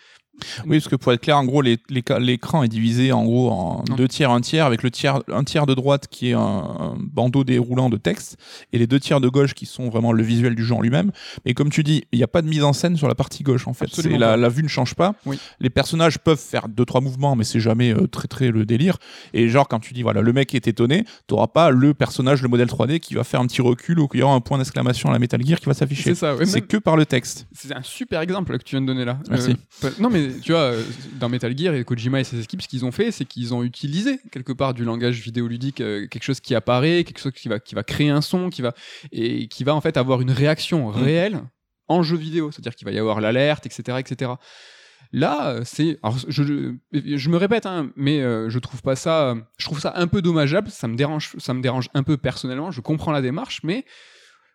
Oui, parce que pour être clair, en gros, l'écran est divisé en gros en deux tiers, un tiers, avec le tiers, un tiers de droite qui est un, bandeau déroulant de texte, et les deux tiers de gauche qui sont vraiment le visuel du jeu en lui-même. Mais comme tu dis, il n'y a pas de mise en scène sur la partie gauche en fait. La, la, vue ne change pas. Les personnages peuvent faire deux trois mouvements, mais c'est jamais euh, très très le délire. Et genre quand tu dis voilà, le mec est étonné, tu n'auras pas le personnage, le modèle 3D qui va faire un petit recul ou qu'il y aura un point d'exclamation à la Metal Gear qui va s'afficher. C'est que par le texte. C'est un super exemple que tu viens de donner là. Merci. Euh, non mais tu vois, euh, dans Metal Gear et Kojima et ses équipes, ce qu'ils ont fait, c'est qu'ils ont utilisé quelque part du langage vidéoludique, euh, quelque chose qui apparaît, quelque chose qui va, qui va créer un son, qui va, et qui va en fait avoir une réaction mm. réelle en jeu vidéo. C'est-à-dire qu'il va y avoir l'alerte, etc., etc. Là, euh, c'est, je, je, me répète, hein, mais je trouve pas ça, je trouve ça un peu dommageable. Ça me dérange, ça me dérange un peu personnellement. Je comprends la démarche, mais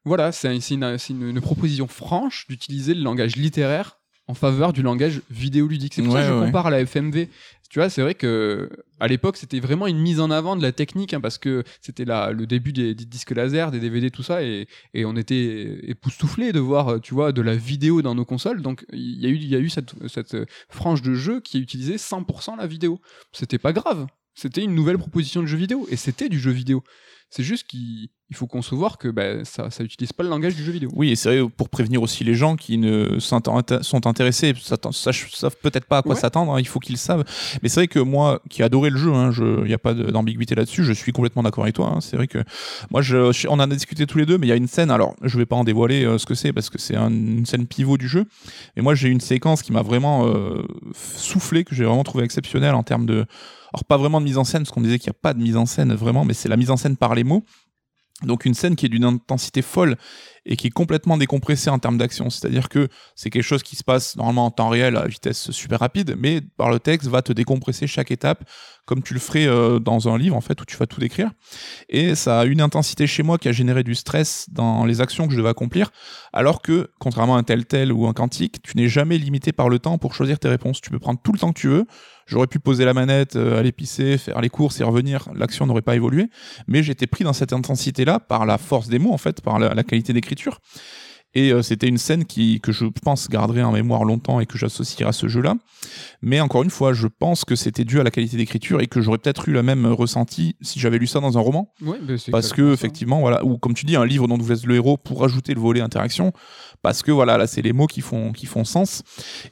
voilà, c'est une, une, proposition franche d'utiliser le langage littéraire en faveur du langage vidéoludique. C'est pour ça que je compare à la FMV. Tu vois, c'est vrai que à l'époque, c'était vraiment une mise en avant de la technique, hein, parce que c'était le début des, disques laser, des DVD, tout ça, et, et on était époustouflés de voir, tu vois, de la vidéo dans nos consoles. Donc, il y a eu, il y a eu cette, cette frange de jeu qui utilisait 100% la vidéo. C'était pas grave. C'était une nouvelle proposition de jeu vidéo, et c'était du jeu vidéo. C'est juste qu'il faut concevoir que bah, ça n'utilise pas le langage du jeu vidéo. Oui, et c'est vrai pour prévenir aussi les gens qui ne sont, intéressés, savent peut-être pas à quoi s'attendre, hein, il faut qu'ils savent. Mais c'est vrai que moi, qui adorais le jeu, il hein, n'y a pas d'ambiguïté là-dessus, je suis complètement d'accord avec toi. Hein. c'est vrai que moi, je, on en a discuté tous les deux, mais il y a une scène, alors je vais pas en dévoiler euh, ce que c'est parce que c'est une scène pivot du jeu. Mais moi, j'ai une séquence qui m'a vraiment euh, soufflé, que j'ai vraiment trouvé exceptionnelle en termes de alors pas vraiment de mise en scène, parce qu'on disait qu'il n'y a pas de mise en scène vraiment, mais c'est la mise en scène par les mots. Donc une scène qui est d'une intensité folle et qui est complètement décompressée en termes d'action. C'est-à-dire que c'est quelque chose qui se passe normalement en temps réel à vitesse super rapide, mais par le texte va te décompresser chaque étape comme tu le ferais euh, dans un livre en fait où tu vas tout décrire. Et ça a une intensité chez moi qui a généré du stress dans les actions que je devais accomplir, alors que contrairement à un tel tel ou un quantique, tu n'es jamais limité par le temps pour choisir tes réponses. Tu peux prendre tout le temps que tu veux. J'aurais pu poser la manette, euh, aller pisser, faire les courses et revenir. L'action n'aurait pas évolué, mais j'étais pris dans cette intensité-là par la force des mots en fait, par la qualité d'écriture. Et euh, c'était une scène qui, que je pense garderai en mémoire longtemps et que j'associerai à ce jeu-là. Mais encore une fois, je pense que c'était dû à la qualité d'écriture et que j'aurais peut-être eu le même ressenti si j'avais lu ça dans un roman. Oui, parce que, effectivement, voilà, ou comme tu dis, un livre dont vous êtes le héros pour ajouter le volet interaction. Parce que voilà, là, c'est les mots qui font, qui font sens.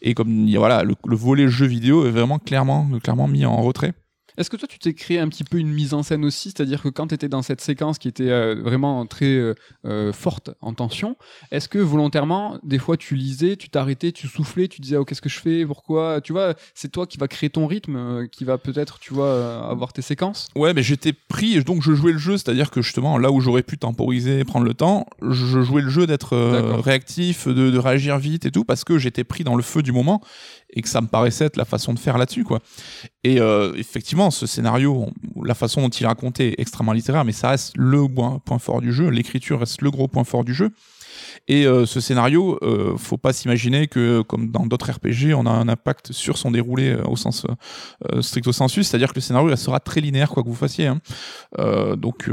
Et comme, voilà, le, le volet jeu vidéo est vraiment clairement, clairement mis en retrait. Est-ce que toi, tu t'es créé un petit peu une mise en scène aussi? C'est-à-dire que quand tu étais dans cette séquence qui était euh, vraiment très euh, euh, forte en tension, est-ce que volontairement, des fois, tu lisais, tu t'arrêtais, tu soufflais, tu disais, oh, qu'est-ce que je fais? Pourquoi? Tu vois, c'est toi qui va créer ton rythme, qui va peut-être, tu vois, avoir tes séquences? Ouais, mais j'étais pris, et donc je jouais le jeu, c'est-à-dire que justement, là où j'aurais pu temporiser, prendre le temps, je jouais le jeu d'être réactif, de, de réagir vite et tout, parce que j'étais pris dans le feu du moment et que ça me paraissait être la façon de faire là-dessus quoi. Et euh, effectivement, ce scénario, la façon dont il est raconté est extrêmement littéraire, mais ça reste le point, fort du jeu. L'écriture reste le gros point fort du jeu. Et euh, ce scénario, euh, faut pas s'imaginer que, comme dans d'autres RPG, on a un impact sur son déroulé euh, au sens stricto sensu, c'est-à-dire que le scénario sera très linéaire quoi que vous fassiez. Hein. donc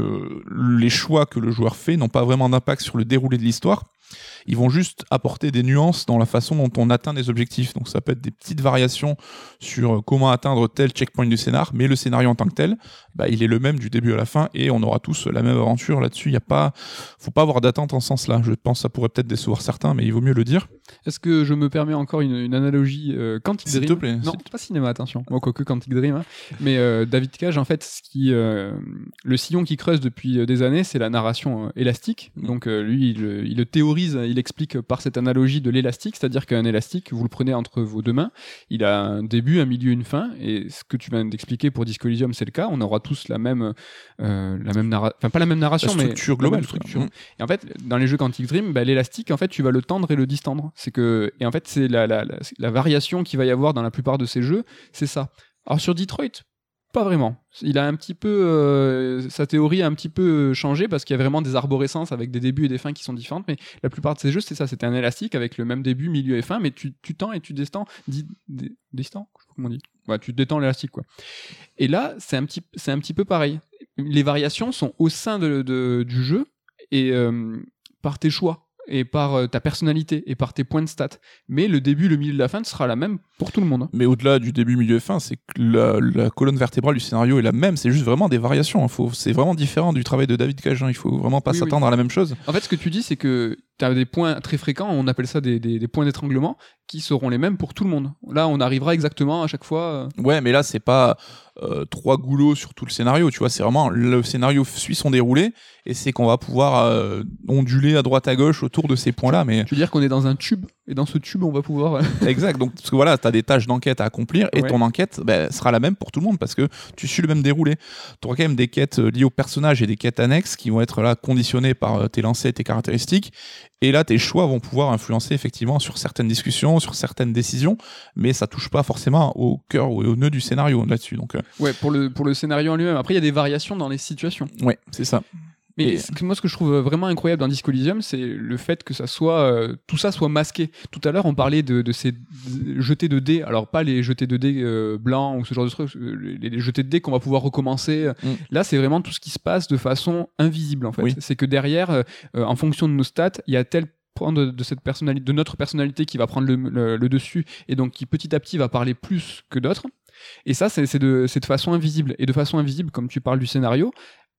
les choix que le joueur fait n'ont pas vraiment d'impact sur le déroulé de l'histoire. Ils vont juste apporter des nuances dans la façon dont on atteint des objectifs. Donc ça peut être des petites variations sur comment atteindre tel checkpoint du scénar, mais le scénario en tant que tel, bah, il est le même du début à la fin et on aura tous la même aventure là-dessus. Il y a pas, faut pas avoir d'attente en ce sens-là. Je pense que ça pourrait peut-être décevoir certains, mais il vaut mieux le dire. Est-ce que je me permets encore une, une analogie euh, Quantic S'il Dream? te plaît. Non, pas cinéma, attention. Bon, quoique Quantic Dream. hein. Mais euh, David Cage, en fait, ce qui, euh, le sillon qui creuse depuis euh, des années, c'est la narration élastique. Mm. Donc lui, il le théorise, il explique par cette analogie de l'élastique, c'est-à-dire qu'un élastique, vous le prenez entre vos deux mains, il a un début, un milieu, une fin. Et ce que tu viens d'expliquer pour Disco Elysium, c'est le cas. On aura tous la même, euh, la même narration, enfin pas la même narration, La structure mais globale. structure. Mm. Et en fait, dans les jeux Quantic Dream, bah, l'élastique, en fait, tu vas le tendre et le distendre. C'est que, et en fait, c'est la, la, la, la variation qu'il va y avoir dans la plupart de ces jeux, c'est ça. Alors sur Detroit, pas vraiment. Il a un petit peu, euh, sa théorie a un petit peu changé parce qu'il y a vraiment des arborescences avec des débuts et des fins qui sont différentes. Mais la plupart de ces jeux, c'est ça. C'était un élastique avec le même début, milieu et fin, mais tu, tends et tu distends, di, di- distends, je sais pas comment on dit. Tu détends l'élastique, quoi. Et là, c'est un petit, peu pareil. Les variations sont au sein de, de- du jeu et euh, par tes choix et par euh, ta personnalité et par tes points de stats. Mais le début, le milieu, la fin sera la même pour tout le monde. hein. Mais au-delà du début, milieu et fin, c'est que la, la colonne vertébrale du scénario est la même. C'est juste vraiment des variations. hein. Faut- C'est vraiment différent du travail de David Cage. hein. Il faut vraiment pas Oui, s'attendre à la même chose. En fait, ce que tu dis, c'est que tu as des points très fréquents, on appelle ça des, des- des points d'étranglement, qui seront les mêmes pour tout le monde. Là, on arrivera exactement à chaque fois. euh, Ouais, mais là, c'est pas euh, trois goulots sur tout le scénario. Tu vois, c'est vraiment le scénario suit son déroulé et c'est qu'on va pouvoir euh, onduler à droite à gauche autour de ces points-là. Mais Tu veux dire qu'on est dans un tube, et dans ce tube, on va pouvoir. euh, exact. Donc, parce que voilà, t'as des tâches d'enquête à accomplir et Ouais. ton enquête ben, sera la même pour tout le monde parce que tu suis le même déroulé. Tu auras quand même des quêtes euh, liées au personnage et des quêtes annexes qui vont être là conditionnées par euh, tes lancers et tes caractéristiques. Et là, tes choix vont pouvoir influencer effectivement sur certaines discussions, sur certaines décisions, mais ça touche pas forcément au cœur ou au nœud du scénario là-dessus. Donc, euh, Ouais, pour le, pour le scénario en lui-même. Après, il y a des variations dans les situations. ouais, c'est ça. Mais Et- moi, ce que je trouve vraiment incroyable dans Disco Elysium, c'est le fait que ça soit, euh, tout ça soit masqué. Tout à l'heure, on parlait de, de ces jetés de dés. Alors, pas les jetés de dés euh, blancs ou ce genre de trucs, euh, les, jetés de dés qu'on va pouvoir recommencer. Mm. Là, c'est vraiment tout ce qui se passe de façon invisible, en fait. Oui. C'est que derrière, euh, en fonction de nos stats, il y a tel point de, de cette personnalité, de notre personnalité qui va prendre le, le- le dessus et donc qui petit à petit va parler plus que d'autres. Et ça, c'est c'est de, c'est de façon invisible. Et de façon invisible, comme tu parles du scénario,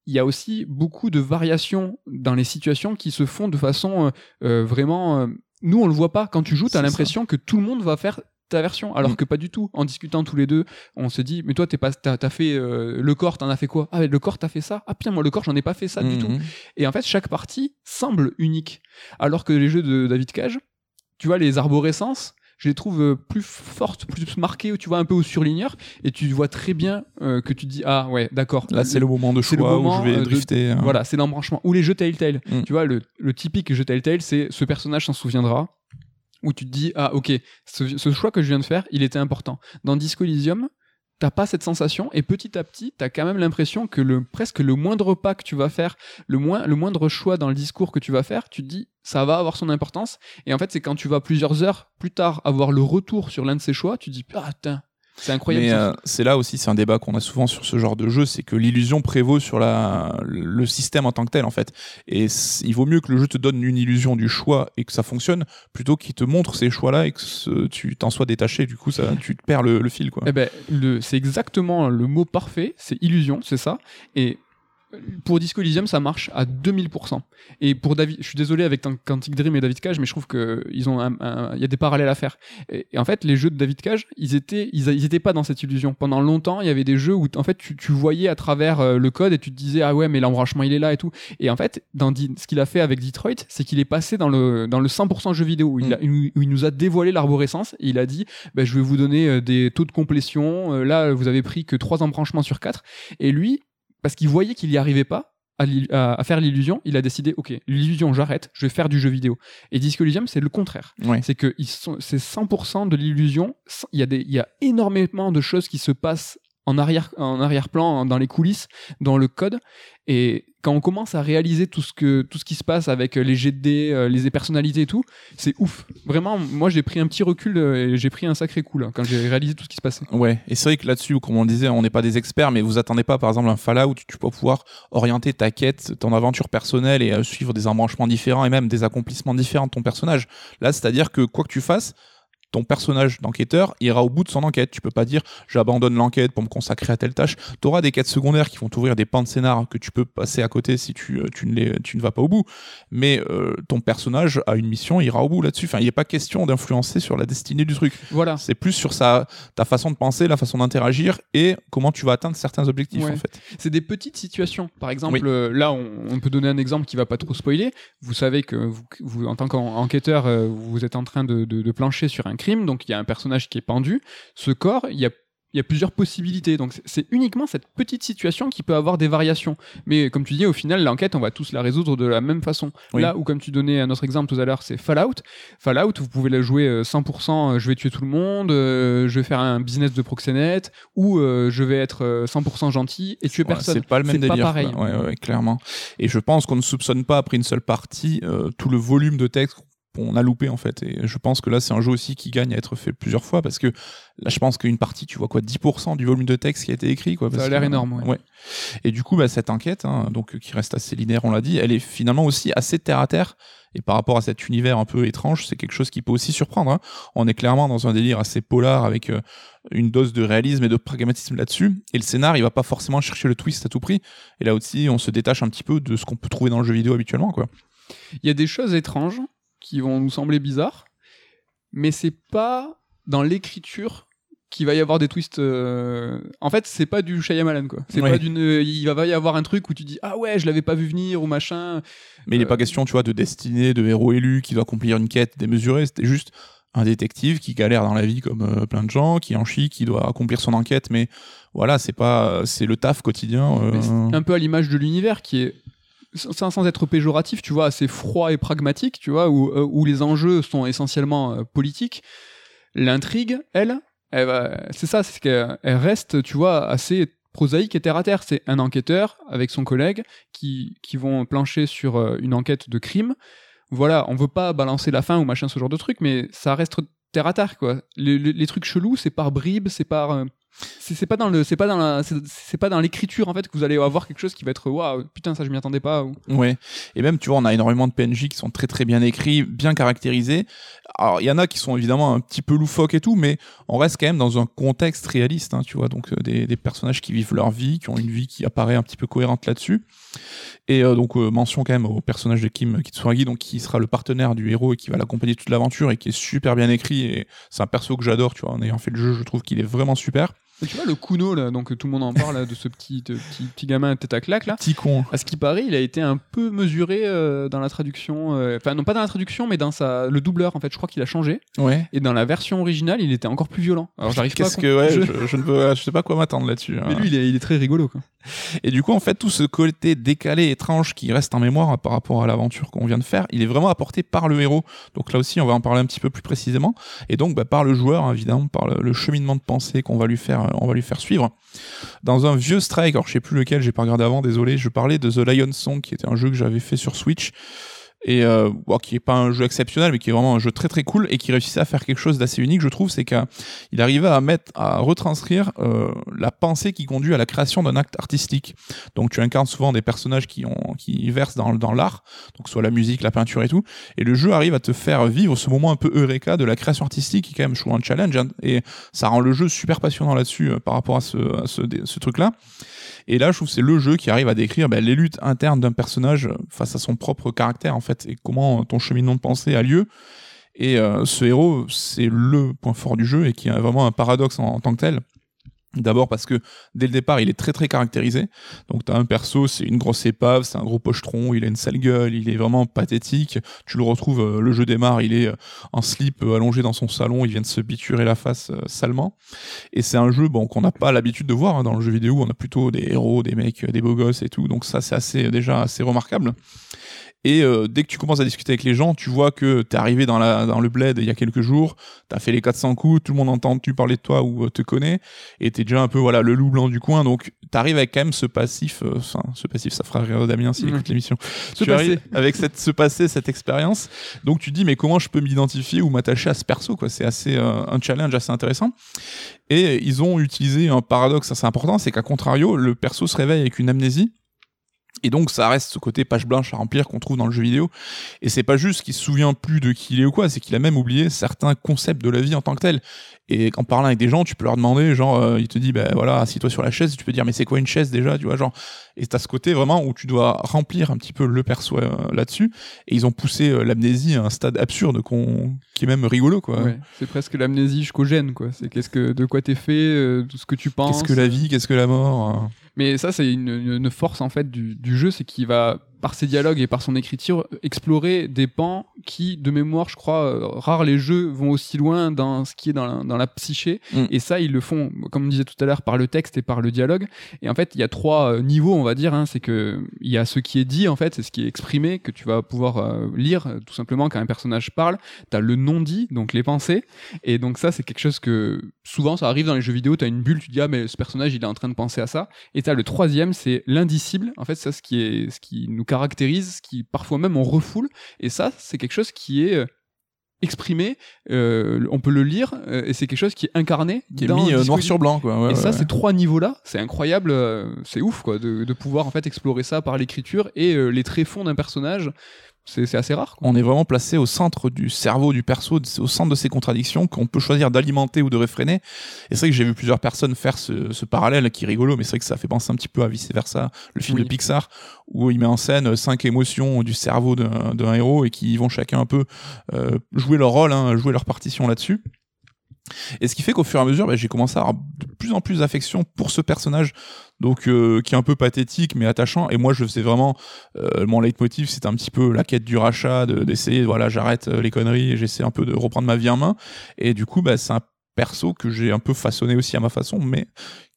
il y a aussi beaucoup de variations dans les situations qui se font de façon euh, euh, vraiment. euh, nous, on le voit pas. Quand tu joues, as ça. l'impression que tout le monde va faire ta version, alors Mm. que pas du tout. En discutant tous les deux, on se dit, mais toi, t'es pas, t'as, t'as fait euh, le corps, t'en as fait quoi? Ah, le corps, t'as fait ça? Ah, putain, moi, le corps, j'en ai pas fait ça du tout. Et en fait, chaque partie semble unique. Alors que les jeux de David Cage, tu vois, les arborescences, je les trouve euh, plus fortes, plus marquées, tu vois, un peu au surligneur, et tu vois très bien euh, que tu dis, ah ouais, d'accord. Là, c'est le moment de C'est le choix moment, où je vais euh, de- drifter. hein. Voilà, c'est l'embranchement. Ou les jeux Telltale. Mm. Tu vois, le, le typique jeu Telltale, c'est ce personnage s'en souviendra. Où tu te dis, ah ok, ce, ce choix que je viens de faire, il était important. Dans Disco Elysium, t'as pas cette sensation et petit à petit, t'as quand même l'impression que le, presque le moindre pas que tu vas faire, le, moindre choix dans le discours que tu vas faire, tu te dis, ça va avoir son importance. Et en fait, c'est quand tu vas plusieurs heures plus tard avoir le retour sur l'un de ces choix, tu te dis, ah putain, c'est incroyable. Mais euh, c'est là aussi, c'est un débat qu'on a souvent sur ce genre de jeu, c'est que l'illusion prévaut sur la, le système en tant que tel, en fait. Et il vaut mieux que le jeu te donne une illusion du choix et que ça fonctionne, plutôt qu'il te montre ces choix-là et que ce- tu t'en sois détaché. Du coup, ça, tu te perds le, le fil, quoi. Eh ben, c'est exactement le mot parfait, c'est illusion, c'est ça. Et pour Disco Elysium, ça marche à 2000%. Et pour David, je suis désolé avec Quantic Dream et David Cage, mais je trouve que ils ont il y a des parallèles à faire. Et, et en fait, les jeux de David Cage, ils étaient, ils, étaient pas dans cette illusion. Pendant longtemps, il y avait des jeux où, en fait, tu, tu voyais à travers euh, le code et tu te disais, ah ouais, mais l'embranchement, il est là et tout. Et en fait, dans ce qu'il a fait avec Detroit, c'est qu'il est passé dans le, dans le 100% jeu vidéo, où il, a- où il nous a dévoilé l'arborescence et il a dit, bah, je vais vous donner euh, des taux de complétion. Euh, là, vous avez pris que trois embranchements sur quatre. Et lui, parce qu'il voyait qu'il n'y arrivait pas à, l'il- à- à faire l'illusion, il a décidé, ok, l'illusion, j'arrête, je vais faire du jeu vidéo. Et Disco Elysium, c'est le contraire. C'est que c'est 100% de l'illusion. Il y, a des- il y a énormément de choses qui se passent en arrière en arrière-plan dans les coulisses dans le code et quand on commence à réaliser tout ce que tout ce qui se passe avec les jets de dés, euh, les personnalités et tout, c'est ouf. Vraiment, moi j'ai pris un petit recul euh, et j'ai pris un sacré coup là quand j'ai réalisé tout ce qui se passait. Ouais, et c'est vrai que là-dessus, comme on le disait, on n'est pas des experts, mais vous attendez pas par exemple un Fallout, tu peux pouvoir orienter ta quête, ton aventure personnelle et euh, suivre des embranchements différents et même des accomplissements différents de ton personnage. Là, c'est-à-dire que quoi que tu fasses, ton personnage d'enquêteur ira au bout de son enquête. Tu peux pas dire j'abandonne l'enquête pour me consacrer à telle tâche. Tu auras des quêtes secondaires qui vont t'ouvrir des pans de scénar que tu peux passer à côté si tu, euh, tu, ne, les, tu ne vas pas au bout. Mais euh, ton personnage a une mission, il ira au bout là-dessus. Enfin, il n'est pas question d'influencer sur la destinée du truc. Voilà. C'est plus sur sa, ta façon de penser, la façon d'interagir et comment tu vas atteindre certains objectifs en fait. C'est des petites situations. Par exemple, euh, là, on, peut donner un exemple qui va pas trop spoiler. Vous savez que vous, vous en tant qu'enquêteur, vous êtes en train de, de, de plancher sur un crime, donc il y a un personnage qui est pendu. Ce corps, il y a il y a plusieurs possibilités. Donc c'est uniquement cette petite situation qui peut avoir des variations. Mais comme tu dis, au final, l'enquête, on va tous la résoudre de la même façon. Là où, comme tu donnais un autre exemple tout à l'heure, c'est Fallout. Fallout, vous pouvez la jouer 100%, euh, je vais tuer tout le monde, euh, je vais faire un business de proxénète, ou euh, je vais être 100% gentil et tuer personne. C'est pas le même délire. Pas pareil. Ouais, ouais, clairement. Et je pense qu'on ne soupçonne pas, après une seule partie, tout le volume de texte on a loupé en fait. Et je pense que là, c'est un jeu aussi qui gagne à être fait plusieurs fois parce que là, je pense qu'une partie, tu vois quoi, 10% du volume de texte qui a été écrit. Quoi, ça a l'air énorme. Ouais. Et du coup, bah, cette enquête, hein, donc qui reste assez linéaire, on l'a dit, elle est finalement aussi assez terre à terre. Et par rapport à cet univers un peu étrange, c'est quelque chose qui peut aussi surprendre. Hein. On est clairement dans un délire assez polar avec euh, une dose de réalisme et de pragmatisme là-dessus. Et le scénar, il va pas forcément chercher le twist à tout prix. Et là aussi, on se détache un petit peu de ce qu'on peut trouver dans le jeu vidéo habituellement, quoi. Il y a des choses étranges qui vont nous sembler bizarres, mais c'est pas dans l'écriture qu'il va y avoir des twists. Euh, en fait, c'est pas du Shyamalan quoi. C'est pas d'une. Il va y avoir un truc où tu dis ah ouais, je l'avais pas vu venir ou machin. Mais il n'est pas euh, question, tu vois, de destinée, de héros élu qui doit accomplir une quête démesurée. C'était juste un détective qui galère dans la vie comme euh, plein de gens, qui en chie, qui doit accomplir son enquête, mais voilà, c'est pas, c'est le taf quotidien. Un peu à l'image de l'univers qui est sans, être péjoratif, tu vois, assez froid et pragmatique, tu vois, où, euh, où les enjeux sont essentiellement euh, politiques. L'intrigue, elle, c'est ça, c'est qu'elle reste, tu vois, assez prosaïque et terre à terre. C'est un enquêteur avec son collègue qui, qui vont plancher sur euh, une enquête de crime. Voilà, on veut pas balancer la fin ou machin, ce genre de truc, mais ça reste terre à terre, quoi. Les, les trucs chelous, c'est par bribes, c'est par c'est pas dans le c'est pas dans la c'est pas dans l'écriture en fait que vous allez avoir quelque chose qui va être waouh putain ça je m'y attendais pas ou... ouais. Et même tu vois on a énormément de PNJ qui sont très très bien écrits bien caractérisés alors il y en a qui sont évidemment un petit peu loufoques et tout mais on reste quand même dans un contexte réaliste hein, tu vois. Donc euh, des, des, personnages qui vivent leur vie qui ont une vie qui apparaît un petit peu cohérente là-dessus. Et euh, donc euh, mention quand même au personnage de Kim Kitsuragi qui sera le partenaire du héros et qui va l'accompagner toute l'aventure et qui est super bien écrit et c'est un perso que j'adore tu vois. En ayant fait le jeu je trouve qu'il est vraiment super tu vois le Kuno là, donc tout le monde en parle de ce petit, petit, petit gamin tête à claque là. Petit con. À ce qui paraît, il a été un peu mesuré euh, dans la traduction. Euh, enfin non pas dans la traduction, mais dans sa le doubleur en fait. Je crois qu'il a changé. Ouais. Et dans la version originale, il était encore plus violent. Alors j'arrive pas. Qu'est-ce que ouais, je... ne je sais pas quoi m'attendre là-dessus. Mais hein. lui, il est, il est, très rigolo quoi. Et du coup, en fait, tout ce côté décalé, étrange qui reste en mémoire par rapport à l'aventure qu'on vient de faire, il est vraiment apporté par le héros. Donc là aussi, on va en parler un petit peu plus précisément. Et donc, bah, par le joueur, évidemment, par le, le cheminement de pensée qu'on va lui faire, on va lui faire suivre. Dans un vieux strike, alors je sais plus lequel, j'ai pas regardé avant, désolé, je parlais de The Lion Song, qui était un jeu que j'avais fait sur Switch et euh, qui est pas un jeu exceptionnel mais qui est vraiment un jeu très très cool et qui réussissait à faire quelque chose d'assez unique je trouve c'est qu'il arrivait à mettre à retranscrire euh, la pensée qui conduit à la création d'un acte artistique. Donc tu incarnes souvent des personnages qui ont qui versent dans, dans l'art donc soit la musique la peinture et tout. Et le jeu arrive à te faire vivre ce moment un peu eureka de la création artistique qui est quand même je trouve un challenge hein, et ça rend le jeu super passionnant là-dessus euh, par rapport à ce, à ce, ce truc là et là, je trouve c'est le jeu qui arrive à décrire ben, les luttes internes d'un personnage face à son propre caractère, en fait, et comment ton cheminement de pensée a lieu. Et euh, ce héros, c'est le point fort du jeu et qui a vraiment un paradoxe en tant que tel. D'abord parce que dès le départ, il est très très caractérisé. Donc t'as un perso, c'est une grosse épave, c'est un gros pochetron, il a une sale gueule, il est vraiment pathétique. Tu le retrouves, euh, le jeu démarre, il est euh, en slip allongé dans son salon, il vient de se biturer la face salement. Et c'est un jeu bon qu'on n'a pas l'habitude de voir hein, dans le jeu vidéo. On a plutôt des héros, des mecs, des beaux gosses et tout. Donc ça c'est assez déjà assez remarquable. Et euh, dès que tu commences à discuter avec les gens, tu vois que t'es arrivé dans, la, dans le bled il y a quelques jours, t'as fait les 400 coups, tout le monde entend tu parler de toi ou euh, te connaît, et t'es déjà un peu voilà le loup blanc du coin, donc t'arrives avec quand même ce passif, euh, enfin ce passif, ça fera rire Damien s'il Mhm. écoute l'émission. Ce Tu arrives avec cette, ce passé, cette expérience, donc tu te dis mais comment je peux m'identifier ou m'attacher à ce perso quoi, c'est assez euh, un challenge assez intéressant. Et ils ont utilisé un paradoxe assez important, c'est qu'à contrario, le perso se réveille avec une amnésie. Et donc ça reste ce côté page blanche à remplir qu'on trouve dans le jeu vidéo. Et c'est pas juste qu'il se souvient plus de qui il est ou quoi, c'est qu'il a même oublié certains concepts de la vie en tant que tel. Et en parlant avec des gens, tu peux leur demander, genre, euh, il te dit, ben voilà, assis-toi sur la chaise, tu peux dire, mais c'est quoi une chaise déjà, tu vois, genre. Et t'as ce côté vraiment où tu dois remplir un petit peu le perso euh, là-dessus. Et ils ont poussé euh, l'amnésie à un stade absurde qu'on, qui est même rigolo, quoi. Ouais, c'est presque l'amnésie jusqu'au gène, quoi. C'est qu'est-ce que, de quoi t'es fait, euh, tout ce que tu penses. Qu'est-ce que la vie, qu'est-ce que la mort euh. Mais ça, c'est une, une force en fait du, du jeu, c'est qu'il va par ses dialogues et par son écriture explorer des pans qui, de mémoire, je crois, euh, rares les jeux vont aussi loin dans ce qui est dans la, dans la psyché. Mm. Et ça, ils le font, comme on disait tout à l'heure, par le texte et par le dialogue. Et en fait, il y a trois euh, niveaux, on va dire. Hein, c'est que il y a ce qui est dit, en fait, c'est ce qui est exprimé que tu vas pouvoir euh, lire tout simplement quand un personnage parle. T'as le non dit, donc les pensées. Et donc ça, c'est quelque chose que souvent ça arrive dans les jeux vidéo. T'as une bulle, tu dis ah mais ce personnage il est en train de penser à ça. Et t'as le troisième, c'est l'indicible. En fait, ça, ce qui est, ce qui nous caractérise, ce qui parfois même on refoule. Et ça, c'est quelque chose qui est euh, exprimé. euh, on peut le lire euh, et c'est quelque chose qui est incarné, qui est mis euh, noir sur blanc, quoi. Ouais, et ouais, ça, ouais. ces trois niveaux-là, c'est incroyable, c'est ouf, quoi, de, de pouvoir en fait explorer ça par l'écriture et les tréfonds d'un personnage. C'est assez rare. Quoi. on est vraiment placé au centre du cerveau du perso, au centre de ces contradictions qu'on peut choisir d'alimenter ou de réfréner. Et c'est vrai que j'ai vu plusieurs personnes faire ce, ce parallèle qui est rigolo, mais c'est vrai que ça fait penser un petit peu à vice versa, le film Oui. de Pixar où il met en scène cinq émotions du cerveau d'un d'un héros et qui vont chacun un peu euh, jouer leur rôle, hein, jouer leur partition là-dessus. Et ce qui fait qu'au fur et à mesure, bah, j'ai commencé à avoir de plus en plus d'affection pour ce personnage, donc euh, qui est un peu pathétique mais attachant. Et moi, je faisais vraiment euh, mon leitmotiv, c'était un petit peu la quête du rachat, de- d'essayer, voilà, j'arrête euh, les conneries j'essaie un peu de reprendre ma vie en main. Et du coup, bah, un perso que j'ai un peu façonné aussi à ma façon, mais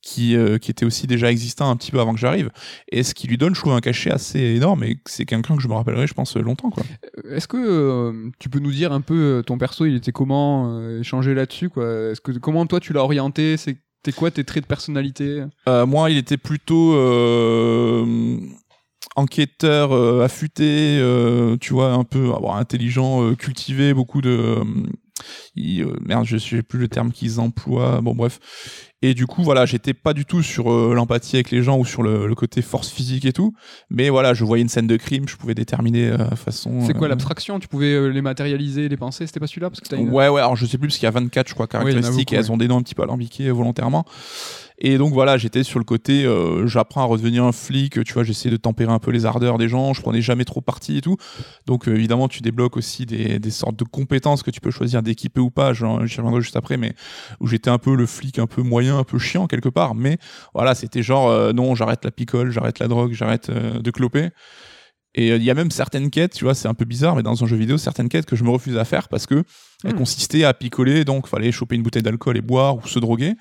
qui, euh, qui était aussi déjà existant un petit peu avant que j'arrive. Et ce qui lui donne, je trouve, un cachet assez énorme et c'est quelqu'un que je me rappellerai, je pense, longtemps, quoi. Euh, Est-ce que euh, tu peux nous dire un peu ton perso, il était comment, euh, échanger là-dessus, quoi? Est-ce que comment toi tu l'as orienté? C'est T'es quoi tes traits de personnalité? Moi, il était plutôt enquêteur euh, affûté, euh, tu vois, un peu bon, intelligent, euh, cultivé, beaucoup de... euh, merde, je sais plus le terme qu'ils emploient. Bon, bref. Et du coup, voilà, j'étais pas du tout sur euh, l'empathie avec les gens ou sur le, le côté force physique et tout. Mais voilà, je voyais une scène de crime, je pouvais déterminer euh, façon. C'est quoi euh, l'abstraction? Tu pouvais les matérialiser, les penser? C'était pas celui-là? Parce que t'as une... Ouais, ouais, alors je sais plus parce qu'il y a 24, je crois, caractéristiques et elles ont des noms un petit peu alambiqués volontairement. Et donc voilà, j'étais sur le côté, euh, j'apprends à redevenir un flic, tu vois, j'essayais de tempérer un peu les ardeurs des gens, je prenais jamais trop parti et tout. Donc euh, évidemment, tu débloques aussi des, des sortes de compétences que tu peux choisir d'équiper ou pas, j'y reviendrai juste après, mais où j'étais un peu le flic un peu moyen, un peu chiant quelque part. Mais voilà, c'était genre, euh, non, j'arrête la picole, j'arrête la drogue, j'arrête de cloper. Et il y a même certaines quêtes, tu vois, c'est un peu bizarre, mais dans un jeu vidéo, certaines quêtes que je me refuse à faire parce que elles Hmm. consistaient à picoler, donc fallait choper une bouteille d'alcool et boire ou se droguer.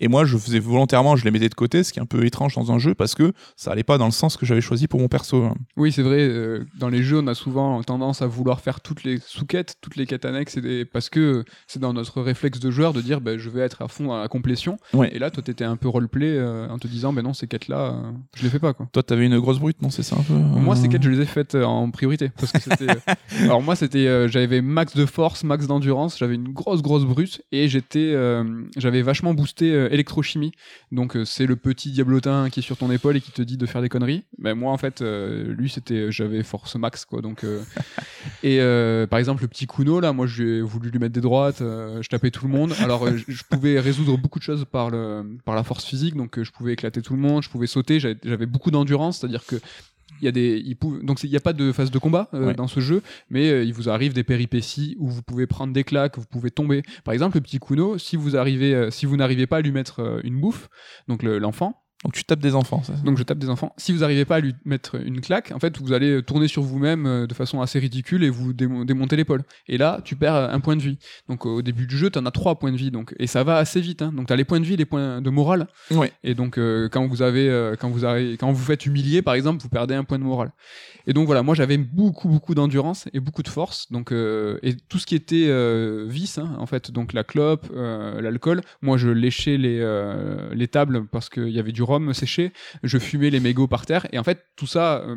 Et moi, je faisais volontairement, je les mettais de côté, ce qui est un peu étrange dans un jeu parce que ça allait pas dans le sens que j'avais choisi pour mon perso. hein. Oui, c'est vrai. euh, dans les jeux, on a souvent tendance à vouloir faire toutes les sous-quêtes, toutes les quêtes annexes, et des- parce que c'est dans notre réflexe de joueur de dire bah, je vais être à fond dans la complétion. Ouais. Et là, toi, t'étais un peu roleplay euh, en te disant ben non, ces quêtes-là, euh, je les fais pas. quoi. Toi, t'avais une grosse brute, non C'est ça un peu euh, Moi, ces quêtes, je les ai faites euh, en priorité. Parce que c'était. Alors, moi, c'était. j'avais max de force, max d'endurance, j'avais une grosse, grosse brute, et j'étais. j'avais vachement boosté électrochimie. Donc, euh, c'est le petit diablotin qui est sur ton épaule et qui te dit de faire des conneries. Ben, moi, en fait, euh, lui, c'était. J'avais force max, quoi. Donc. euh, Et euh, par exemple, le petit Kuno, là, moi, j'ai voulu lui mettre des droites, euh, je tapais tout le monde. Alors, euh, je pouvais résoudre beaucoup de choses par, le, par la force physique, donc euh, je pouvais éclater tout le monde, je pouvais sauter, j'avais j'avais beaucoup d'endurance, c'est-à-dire que il y a des il pou- donc il n'y a pas de phase de combat euh, Ouais. dans ce jeu mais euh, il vous arrive des péripéties où vous pouvez prendre des claques vous pouvez tomber par exemple le petit Kuno si vous arrivez euh, si vous n'arrivez pas à lui mettre une bouffe donc le- l'enfant Donc tu tapes des enfants, ça. Donc je tape des enfants. Si vous n'arrivez pas à lui mettre une claque, en fait, vous allez tourner sur vous-même euh, de façon assez ridicule et vous démo- démonter l'épaule. Et là, tu perds euh, un point de vie. Donc au début du jeu, tu en as trois points de vie. Donc, et ça va assez vite. Hein. Donc tu as les points de vie, les points de morale. Ouais. Et donc euh, quand vous avez, euh, quand vous avez, quand vous faites humilier, par exemple, vous perdez un point de morale. Et donc voilà, moi j'avais beaucoup beaucoup d'endurance et beaucoup de force. Donc euh, et tout ce qui était vice, hein, en fait, donc la clope, l'alcool. Moi je léchais les les tables parce qu'il y avait du rhum séché. Je fumais les mégots par terre. Et en fait tout ça. euh,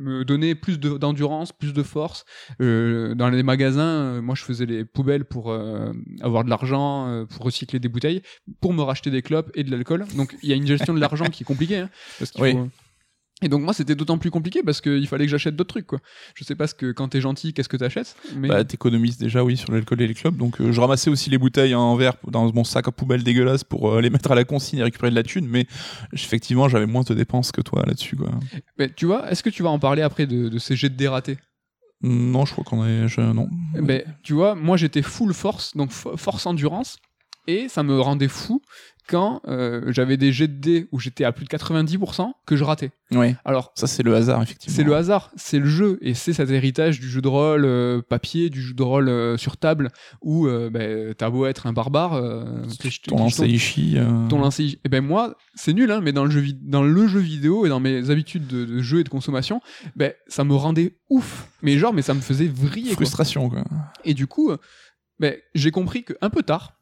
me donnait plus de- d'endurance, plus de force. Euh, dans les magasins, euh, moi je faisais les poubelles pour euh, avoir de l'argent, pour recycler des bouteilles, pour me racheter des clopes et de l'alcool. Donc il y a une gestion de l'argent qui est compliquée. Hein, parce qu'il Oui. faut- Et donc moi c'était d'autant plus compliqué parce qu'il fallait que j'achète d'autres trucs. Quoi. Je sais pas ce que quand t'es gentil, qu'est-ce que t'achètes. Mais... Bah, t'économises déjà, oui, sur l'alcool et les clubs. Donc, euh, je ramassais aussi les bouteilles en verre dans mon sac à poubelle dégueulasse pour euh, les mettre à la consigne et récupérer de la thune. Mais effectivement, j'avais moins de dépenses que toi là-dessus, quoi. Mais tu vois, est-ce que tu vas en parler après de, de ces jets de dératés? Non, je crois qu'on est. je- non. Ben, tu vois, moi j'étais full force, donc fo- force endurance, et ça me rendait fou quand euh, j'avais des jets de dés où j'étais à plus de 90% que je ratais. Ouais. Alors, Ça, c'est le hasard, effectivement. c'est le hasard, c'est le jeu, et c'est cet héritage du jeu de rôle euh, papier, du jeu de rôle euh, sur table, où ben, t'as beau être un barbare, Ton euh, ton lancer et ben moi c'est nul hein, mais dans le jeu dans le jeu vidéo et dans mes habitudes de, de jeu et de consommation ben ça me rendait ouf mais genre mais ça me faisait vriller. Frustration, quoi. et du coup ben j'ai compris que un peu tard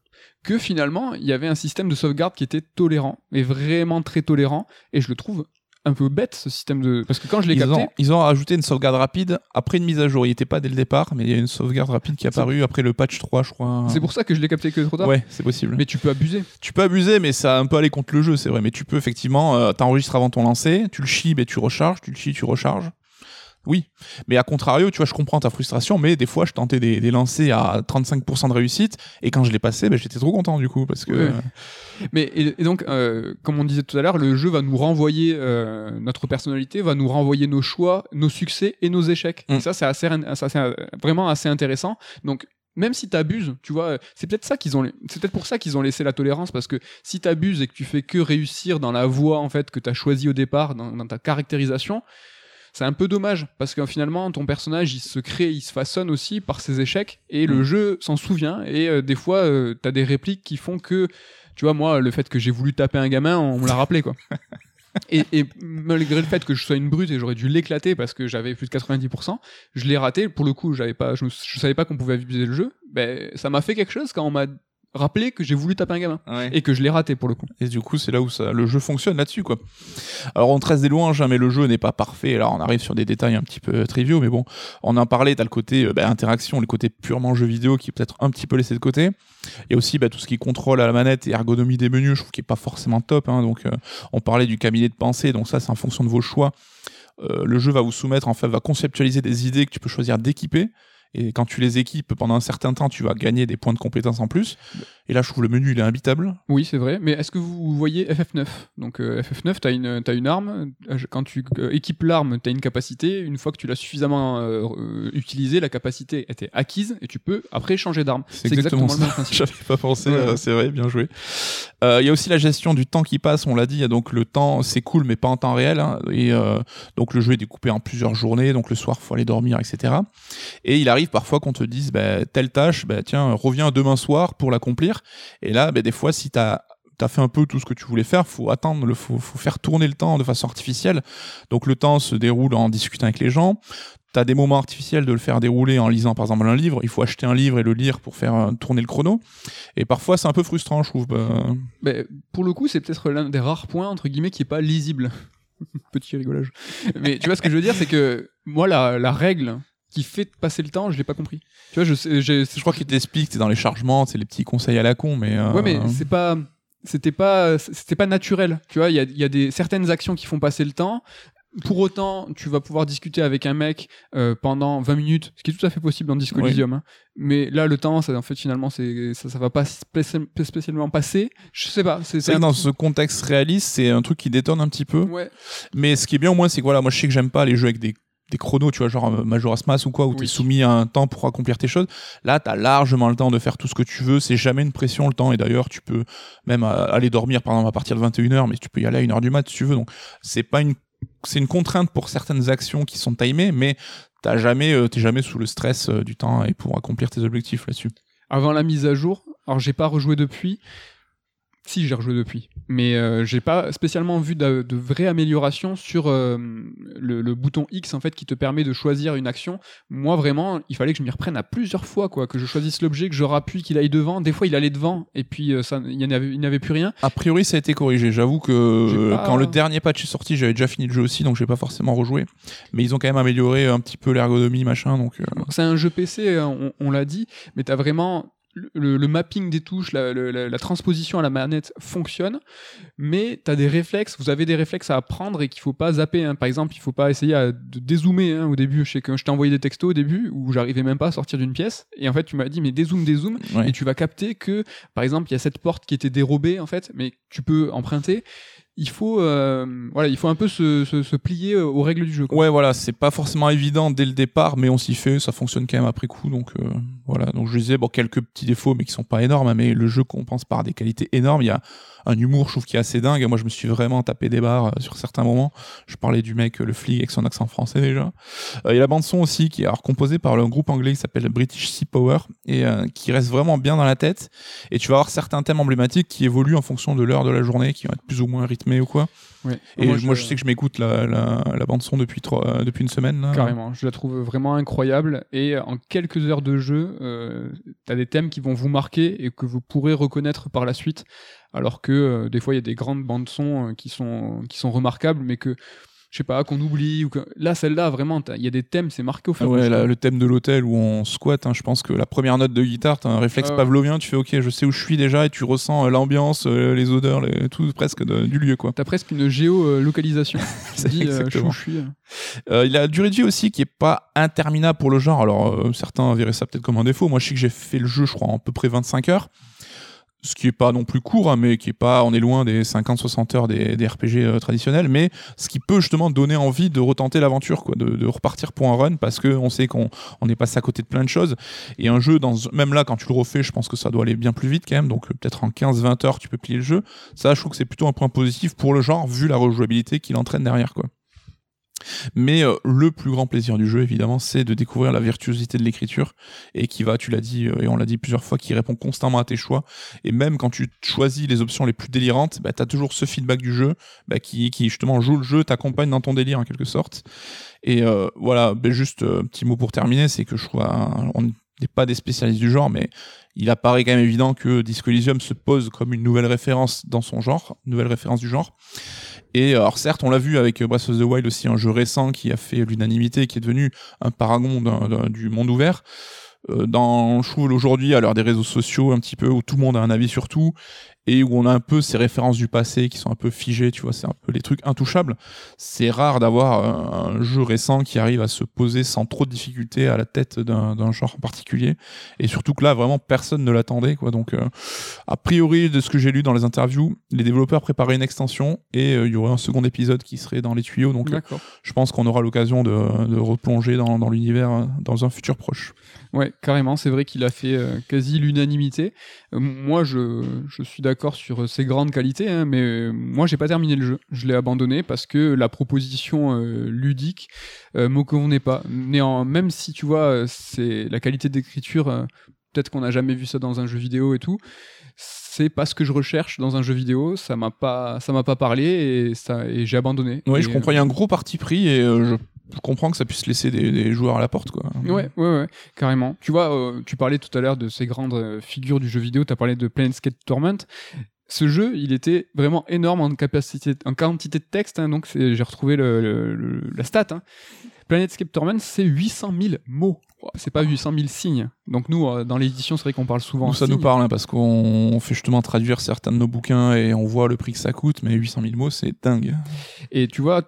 que finalement il y avait un système de sauvegarde qui était tolérant et vraiment très tolérant et je le trouve un peu bête ce système de parce que quand je l'ai capté ont, ils ont rajouté une sauvegarde rapide après une mise à jour. Il n'était pas dès le départ, mais il y a une sauvegarde rapide qui est apparue après le patch 3, je crois. c'est pour ça que je l'ai capté que trop tard Ouais, c'est possible. mais tu peux abuser Tu peux abuser, mais ça a un peu aller contre le jeu, c'est vrai. Mais tu peux effectivement, euh, t'enregistres avant ton lancer, tu le chies, et tu recharges, tu le chies, tu recharges. Oui, mais à contrario, tu vois, je comprends ta frustration, mais des fois, je tentais des, des lancers à 35% de réussite, et quand je l'ai passé, ben, j'étais trop content du coup, parce que Ouais. Mais et, et donc, euh, comme on disait tout à l'heure, le jeu va nous renvoyer euh, notre personnalité, va nous renvoyer nos choix, nos succès et nos échecs. Mm. Et ça, c'est assez, c'est, euh, vraiment assez intéressant. Donc, même si t'abuses, tu vois, c'est peut-être ça qu'ils ont, c'est peut-être pour ça qu'ils ont laissé la tolérance parce que si t'abuses et que tu fais que réussir dans la voie en fait que t'as choisi au départ, dans, dans ta caractérisation, c'est un peu dommage parce que finalement ton personnage il se crée, il se façonne aussi par ses échecs et le Mm. jeu s'en souvient et euh, des fois euh, t'as des répliques qui font que tu vois moi le fait que j'ai voulu taper un gamin on me l'a rappelé quoi. Et, et malgré le fait que je sois une brute et j'aurais dû l'éclater parce que j'avais plus de 90%, je l'ai raté. Pour le coup, j'avais pas, je, je savais pas qu'on pouvait abuser le jeu. Ben, ça m'a fait quelque chose quand on m'a rappelé que j'ai voulu taper un gamin et que je l'ai raté pour le coup. Et du coup, c'est là où ça, le jeu fonctionne là-dessus, quoi. Alors, on tresse des louanges, hein, mais le jeu n'est pas parfait. Alors, on arrive sur des détails un petit peu triviaux, mais bon, on en parlait. T'as le côté euh, bah, interaction, le côté purement jeu vidéo qui est peut-être un petit peu laissé de côté. Il y a aussi bah, tout ce qui contrôle à la manette et ergonomie des menus, je trouve qu'il est pas forcément top. hein. donc, euh, on parlait du cabinet de pensée, donc ça, c'est en fonction de vos choix. Euh, le jeu va vous soumettre, en fait, va conceptualiser des idées que tu peux choisir d'équiper. Et quand tu les équipes pendant un certain temps, tu vas gagner des points de compétence en plus. Et là, je trouve le menu, il est imbitable. Oui, c'est vrai. Mais est-ce que vous voyez FF9 Donc euh, FF9, t'as une, t'as une arme. euh, Quand tu euh, équipes l'arme, t'as une capacité. Une fois que tu l'as suffisamment euh, utilisée, la capacité était acquise et tu peux après changer d'arme. C'est exactement, le même principe. J'avais pas pensé, Ouais. c'est vrai, bien joué. Il y a aussi la gestion du temps qui passe, on l'a dit, il y a donc le temps, c'est cool, mais pas en temps réel. hein, et donc le jeu est découpé en plusieurs journées, donc le soir, faut aller dormir, etc. Et il arrive parfois qu'on te dise, bah, telle tâche, bah, tiens, reviens demain soir pour l'accomplir. Et là, bah, des fois, si t'as T'as fait un peu tout ce que tu voulais faire, faut attendre, faut, faut faire tourner le temps de façon artificielle. Donc le temps se déroule en discutant avec les gens. T'as des moments artificiels de le faire dérouler en lisant par exemple un livre. Il faut acheter un livre et le lire pour faire euh, tourner le chrono. Et parfois c'est un peu frustrant, je trouve. Bah, Ben, pour le coup, c'est peut-être l'un des rares points entre guillemets qui est pas lisible. Petit rigolage. Mais tu vois ce que je veux dire, c'est que moi la règle qui fait passer le temps, je l'ai pas compris. Tu vois, je sais, j'ai- je crois qu'il t'explique, c'est dans les chargements, c'est les petits conseils à la con, mais. euh, Ouais, mais c'est pas, c'était pas, c'était pas naturel. Tu vois, il y a, il y a des certaines actions qui font passer le temps. Pour autant, tu vas pouvoir discuter avec un mec euh, pendant 20 minutes, ce qui est tout à fait possible dans Disco Oui. Elysium. hein. Mais là, le temps, ça, en fait, finalement, c'est, ça, ça va pas spéci- spécialement passer. Je sais pas. C'est, dans ce contexte réaliste, c'est un truc qui détonne un petit peu. Ouais. Mais ce qui est bien au moins, c'est que voilà, moi je sais que j'aime pas les jeux avec des des chronos, tu vois, genre euh, Majora's Mask ou quoi, où tu es soumis à un temps pour accomplir tes choses. Là, tu as largement le temps de faire tout ce que tu veux. C'est jamais une pression, le temps. Et d'ailleurs, tu peux même euh, aller dormir, par exemple, à partir de 21h, mais tu peux y aller à 1h du mat si tu veux. Donc, c'est pas une, c'est une contrainte pour certaines actions qui sont timées, mais t'as jamais, euh, t'es jamais sous le stress euh, du temps et pour accomplir tes objectifs là-dessus. Avant la mise à jour, alors j'ai pas rejoué depuis. Si, j'ai rejoué depuis. Mais euh, j'ai pas spécialement vu de, de vraies améliorations sur euh, le, le bouton X en fait qui te permet de choisir une action. Moi vraiment, il fallait que je m'y reprenne à plusieurs fois quoi, que je choisisse l'objet, que je rappuie, qu'il aille devant. Des fois, il allait devant et puis euh, ça, il n'y avait, plus rien. A priori, ça a été corrigé. J'avoue que euh, pas- quand le dernier patch est sorti, j'avais déjà fini le jeu aussi, donc j'ai pas forcément rejoué. Mais ils ont quand même amélioré un petit peu l'ergonomie, machin. Donc, C'est un jeu PC, on, on l'a dit, mais t'as vraiment le, le mapping des touches, la, le- la- la transposition à la manette fonctionne, mais t'as des réflexes, vous avez des réflexes à apprendre et qu'il faut pas zapper. hein. Par exemple, il faut pas essayer à- de dézoomer hein, au début. Je sais que je t'ai envoyé des textos au début où j'arrivais même pas à sortir d'une pièce, et en fait tu m'as dit mais dézoom, dézoom, ouais. et tu vas capter que par exemple il y a cette porte qui était dérobée en fait, mais tu peux emprunter. Il faut, euh, voilà, il faut un peu se, plier euh, aux règles du jeu. quoi. Ouais, voilà, c'est pas forcément évident dès le départ, mais on s'y fait, ça fonctionne quand même après coup, donc euh, voilà. Donc je disais, bon, quelques petits défauts, mais qui sont pas énormes, hein, mais le jeu compense par des qualités énormes. Il y a un humour, je trouve, qui est assez dingue. Moi, je me suis vraiment tapé des barres sur certains moments. Je parlais du mec, le flic, avec son accent français déjà. Euh, Il y a la bande son aussi, qui est alors composée par le groupe anglais qui s'appelle British Sea Power, et qui reste vraiment bien dans la tête. Et tu vas avoir certains thèmes emblématiques qui évoluent en fonction de l'heure de la journée, qui vont être plus ou moins rythmés ou quoi. Ouais. Et moi, je... sais que je m'écoute la, la, la bande son depuis trois, euh, depuis une semaine. Là. Carrément, je la trouve vraiment incroyable et en quelques heures de jeu, euh, t'as des thèmes qui vont vous marquer et que vous pourrez reconnaître par la suite, alors que euh, des fois il y a des grandes bandes son euh, qui sont qui sont remarquables, mais que je sais pas qu'on oublie ou que là celle-là vraiment il y a des thèmes c'est marqué au Ah ouais, la- le thème de l'hôtel où on squatte, hein, je pense que la première note de guitare, t'as un réflexe Ah pavlovien, tu fais ok, je sais où je suis déjà et tu ressens euh, l'ambiance, euh, les odeurs, les- tout presque de- du lieu quoi. T'as presque une géolocalisation. te dis euh, Exactement. je suis. il a la durée de vie aussi qui est pas interminable pour le genre. Alors certains verraient ça peut-être comme un défaut. Moi je sais que j'ai fait le jeu, je crois, en à peu près 25 heures. Ce qui est pas non plus court, hein, mais qui est pas, on est loin des 50-60 heures des, RPG euh, traditionnels, mais ce qui peut justement donner envie de retenter l'aventure, quoi, de, repartir pour un run, parce que on sait qu'on on est passé à côté de plein de choses. Et un jeu, dans, même là, quand tu le refais, je pense que ça doit aller bien plus vite quand même, donc euh, peut-être en 15-20 heures, tu peux plier le jeu. Ça, je trouve que c'est plutôt un point positif pour le genre, vu la rejouabilité qu'il entraîne derrière, quoi. Mais euh, le plus grand plaisir du jeu, évidemment, c'est de découvrir la virtuosité de l'écriture et qui va, tu l'as dit, euh, et on l'a dit plusieurs fois, qui répond constamment à tes choix. Et même quand tu choisis les options les plus délirantes, bah, tu as toujours ce feedback du jeu bah, qui, qui justement joue le jeu, t'accompagne dans ton délire en quelque sorte. Et euh, voilà, bah, juste euh, petit mot pour terminer, c'est que je euh, on n'est pas des spécialistes du genre, mais il apparaît quand même évident que Disco Elysium se pose comme une nouvelle référence dans son genre, nouvelle référence du genre. Et euh, alors certes, on l'a vu avec euh, Breath of the Wild aussi, un jeu récent qui a fait l'unanimité, qui est devenu un paragon du monde ouvert. Euh, dans, aujourd'hui, à l'heure des réseaux sociaux, un petit peu où tout le monde a un avis sur tout et où on a un peu ces références du passé qui sont un peu figées, tu vois, c'est un peu les trucs intouchables. C'est rare d'avoir un, un jeu récent qui arrive à se poser sans trop de difficulté à la tête d'un genre en particulier. Et surtout que là, vraiment, personne ne l'attendait, quoi. Donc, euh, a priori, de ce que j'ai lu dans les interviews, les développeurs préparaient une extension et euh, il y aurait un second épisode qui serait dans les tuyaux. Donc, euh, je pense qu'on aura l'occasion de, de replonger dans, dans l'univers dans un futur proche. Ouais, carrément, c'est vrai qu'il a fait quasi l'unanimité. Moi, je, je suis d'accord sur euh, ses grandes qualités, hein, mais euh, moi, j'ai pas terminé le jeu. Je l'ai abandonné parce que la proposition euh, ludique euh, me convenait pas. Néan, même si tu vois, c'est la qualité d'écriture, peut-être qu'on n'a jamais vu ça dans un jeu vidéo et tout. C'est pas ce que je recherche dans un jeu vidéo. Ça m'a pas, ça m'a pas parlé et ça, et j'ai abandonné. Oui, je comprends. Il y a un gros parti pris et je, je comprends que ça puisse laisser des, des joueurs à la porte, quoi. Ouais, ouais, ouais, carrément. Tu vois, euh, tu parlais tout à l'heure de ces grandes euh, figures du jeu vidéo, tu as parlé de Planescape Torment. Ce jeu, il était vraiment énorme en capacité, en quantité de texte, hein, donc j'ai retrouvé le, le- le- la stat. Hein. Planescape Torment, c'est 800 000 mots. C'est pas 800 000 signes. Donc nous, euh, dans l'édition, c'est vrai qu'on parle souvent. Nous, ça nous parle hein, parce qu'on on fait justement traduire certains de nos bouquins et on voit le prix que ça coûte, mais 800 000 mots, c'est dingue. Et tu vois,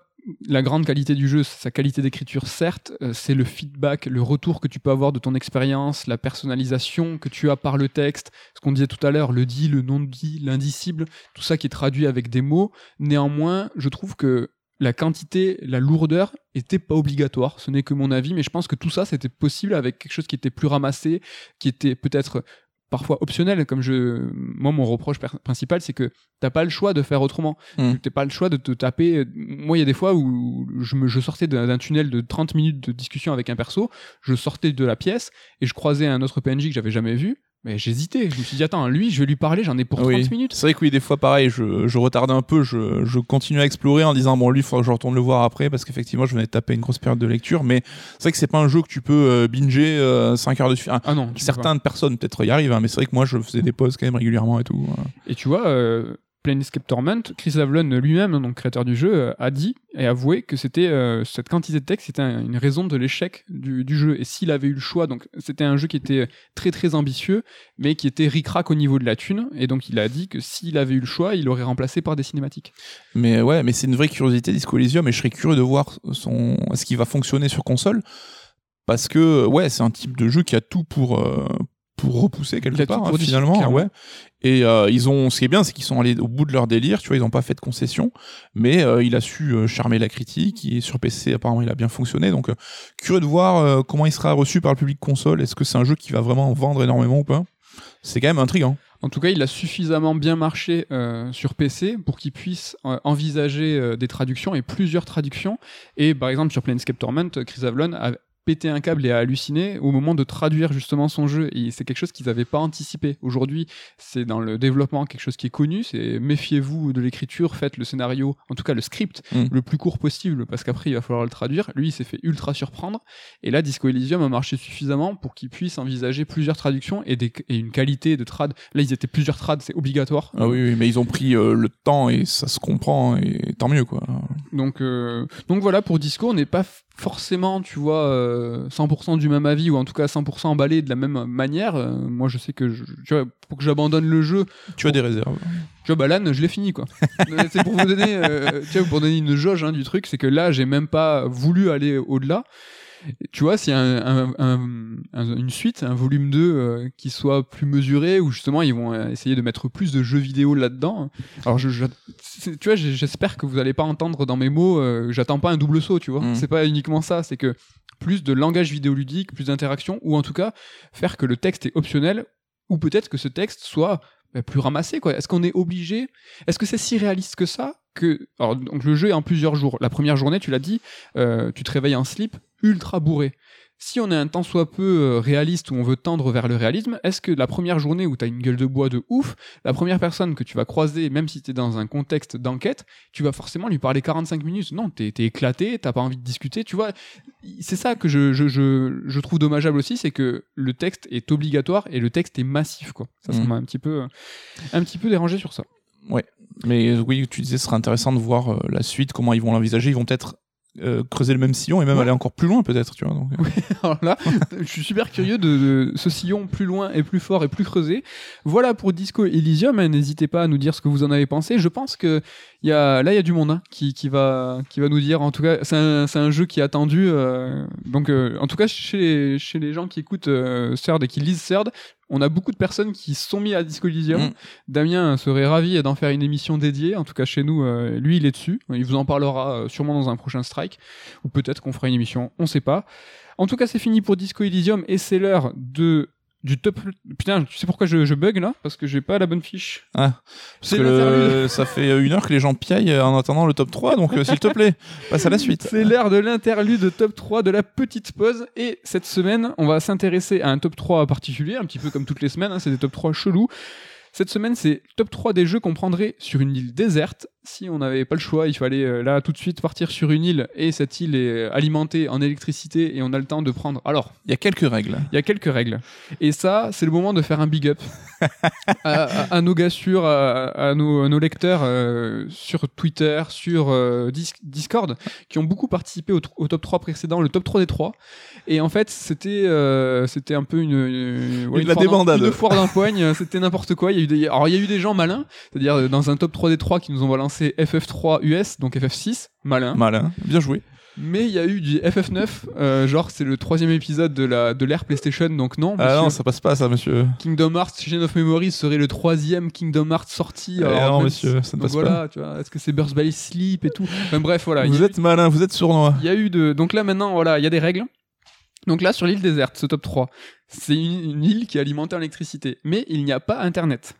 la grande qualité du jeu, sa qualité d'écriture, certes, euh, c'est le feedback, le retour que tu peux avoir de ton expérience, la personnalisation que tu as par le texte, ce qu'on disait tout à l'heure, le dit, le non dit, l'indicible, tout ça qui est traduit avec des mots. Néanmoins, je trouve que la quantité, la lourdeur était pas obligatoire. Ce n'est que mon avis, mais je pense que tout ça, c'était possible avec quelque chose qui était plus ramassé, qui était peut-être parfois optionnel. Comme je, moi, mon reproche principal, c'est que t'as pas le choix de faire autrement. Mm. T'as pas le choix de te taper. Moi, il y a des fois où je, me, je sortais d'un d'un tunnel de 30 minutes de discussion avec un perso, je sortais de la pièce et je croisais un autre PNJ que j'avais jamais vu. Mais j'hésitais. Je me suis dit, attends, lui, je vais lui parler, j'en ai pour 30 Oui. minutes. C'est vrai que oui, des fois pareil, je, je retardais un peu, je, je continuais à explorer en disant bon lui, il faudra que je retourne le voir après parce qu'effectivement, je venais de taper une grosse période de lecture. Mais c'est vrai que c'est pas un jeu que tu peux euh, binger euh, 5 heures de suite. Ah, non, certaines personnes peut-être y arrivent, hein, mais c'est vrai que moi, je faisais des pauses quand même régulièrement et tout. euh. Et tu vois, euh, Planescape Torment, Chris Avlon lui-même, donc créateur du jeu, euh, a dit et avoué que c'était euh, cette quantité de texte, c'était un- une raison de l'échec du, jeu. Et s'il avait eu le choix, donc c'était un jeu qui était très très ambitieux, mais qui était ric-rac au niveau de la thune. Et donc il a dit que s'il avait eu le choix, il l'aurait remplacé par des cinématiques. Mais ouais, mais c'est une vraie curiosité Disco Elysium et je serais curieux de voir ce qui va fonctionner sur console? Parce que ouais, c'est un type de jeu qui a tout pour euh, pour repousser quelque part hein, finalement, ouais. Et euh, ils ont ce qui est bien, c'est qu'ils sont allés au bout de leur délire, tu vois, ils ont pas fait de concession, mais euh, il a su euh, charmer la critique et sur PC apparemment il a bien fonctionné. Donc curieux de voir comment il sera reçu par le public console, est-ce que c'est un jeu qui va vraiment vendre énormément ou pas? C'est quand même intriguant. En tout cas, il a suffisamment bien marché euh, sur PC pour qu'il puisse euh, envisager euh, des traductions et plusieurs traductions. Et par exemple, sur Planescape Torment, Chris Avlon a pété un câble et a halluciné au moment de traduire justement son jeu. Et c'est quelque chose qu'ils n'avaient pas anticipé. Aujourd'hui, c'est dans le développement quelque chose qui est connu. C'est méfiez-vous de l'écriture, faites le scénario, en tout cas le script, Mm. le plus court possible parce qu'après il va falloir le traduire. Lui, il s'est fait ultra surprendre. Et là, Disco Elysium a marché suffisamment pour qu'il puisse envisager plusieurs traductions et, des- et une qualité de trad. Là, ils étaient plusieurs trades, c'est obligatoire. Ah oui, oui, mais ils ont pris euh, le temps et ça se comprend et tant mieux quoi. Donc, euh, donc voilà, pour Disco, on n'est pas forcément, tu vois, euh, 100% du même avis ou en tout cas 100% emballé de la même manière. Euh, moi, je sais que, je, tu vois, pour que j'abandonne le jeu, Tu as des réserves. tu vois, bah je l'ai fini quoi. C'est pour vous donner, euh, tu vois, pour donner une jauge hein, du truc, c'est que là, j'ai même pas voulu aller au-delà. Tu vois, s'il y a un- un- un- un- une suite, un volume 2 euh, qui soit plus mesuré, où justement ils vont euh, essayer de mettre plus de jeux vidéo là-dedans. Alors, je, je- c'est- tu vois, j'espère que vous allez pas entendre dans mes mots, euh, j'attends pas un double saut, tu vois. Mhm. C'est pas uniquement ça, c'est que plus de langage vidéoludique, plus d'interaction, ou en tout cas faire que le texte est optionnel, ou peut-être que ce texte soit bah, plus ramassé. Est-ce qu'on est obligé Est-ce que c'est si réaliste que ça que donc le jeu est en plusieurs jours. La première journée, tu l'as dit, euh, tu te réveilles en slip, ultra bourré. Si on est un tant soit peu euh, réaliste ou on veut tendre vers le réalisme, est-ce que la première journée où tu as une gueule de bois de ouf, la première personne que tu vas croiser, même si tu es dans un contexte d'enquête, tu vas forcément lui parler 45 minutes Non, t'es es éclaté, t'as pas envie de discuter, tu vois. C'est ça que je, je, je, je trouve dommageable aussi, c'est que le texte est obligatoire et le texte est massif, quoi. Ça, Mhm. m'a un petit peu, un petit peu dérangé sur ça. Mais euh, oui, tu disais, ce serait intéressant de voir euh, la suite, comment ils vont l'envisager. Ils vont peut-être euh, creuser le même sillon et même Ouais. aller encore plus loin, peut-être, tu vois. Donc, euh, Alors là, je suis super curieux de, de ce sillon plus loin et plus fort et plus creusé. Voilà pour Disco Elysium. hein, N'hésitez pas à nous dire ce que vous en avez pensé. Je pense que y a, là, il y a du monde hein, qui, qui, va, qui va nous dire. En tout cas, c'est un, c'est un jeu qui est attendu. euh, donc, en tout cas, chez les, chez les gens qui écoutent Third et qui lisent Third, on a beaucoup de personnes qui se sont mis à Disco Elysium. Mm. Damien serait ravi d'en faire une émission dédiée. En tout cas, chez nous, euh, lui, il est dessus. Il vous en parlera euh, sûrement dans un prochain strike. Ou peut-être qu'on fera une émission, on sait pas. En tout cas, c'est fini pour Disco Elysium et c'est l'heure de du top. Putain, tu sais pourquoi je, je bug là? Parce que j'ai pas la bonne fiche. Ah, parce C'est que le- ça fait une heure que les gens piaillent en attendant le top 3, donc euh, s'il te plaît, passe à la suite. C'est l'heure de l'interlude top 3 de la petite pause. Et cette semaine, on va s'intéresser à un top 3 particulier, un petit peu comme toutes les semaines. hein, c'est des top 3 chelous. Cette semaine, c'est top 3 des jeux qu'on prendrait sur une île déserte. Si on n'avait pas le choix, il fallait euh, là tout de suite partir sur une île et cette île est euh, alimentée en électricité et on a le temps de prendre. Alors, Il y a quelques règles. Il y a quelques règles. Et ça, c'est le moment de faire un big up à, à- à nos gars sûrs, à, à nos, nos lecteurs euh, sur Twitter, sur euh, Dis- Discord, qui ont beaucoup participé au, top 3 précédent, le top 3 des 3. Et en fait, c'était c'était un peu une, une, ouais, de une la. Une foire d'empoigne, c'était n'importe quoi. Il y a eu des, alors, il y a eu des gens malins, c'est-à-dire euh, dans un top 3 des 3 qui nous ont balancé FF3 US, donc FF6, malin. Malin, bien joué. Mais il y a eu du FF9, euh, genre c'est le troisième épisode de la de l'ère PlayStation, donc non. Ah non, ça passe pas ça, monsieur. Kingdom Hearts Chain of Memories serait le troisième Kingdom Hearts sorti. Eh alors non, même monsieur, si- ça ne passe pas. voilà, tu vois, est-ce que c'est Burst by Sleep et tout? Enfin bref, voilà. Vous êtes malin, vous êtes sournois. il y a eu de. Donc là maintenant, voilà, il y a des règles. Donc là, sur l'île déserte, ce top 3, c'est une, île qui est alimentée en électricité. Mais il n'y a pas Internet.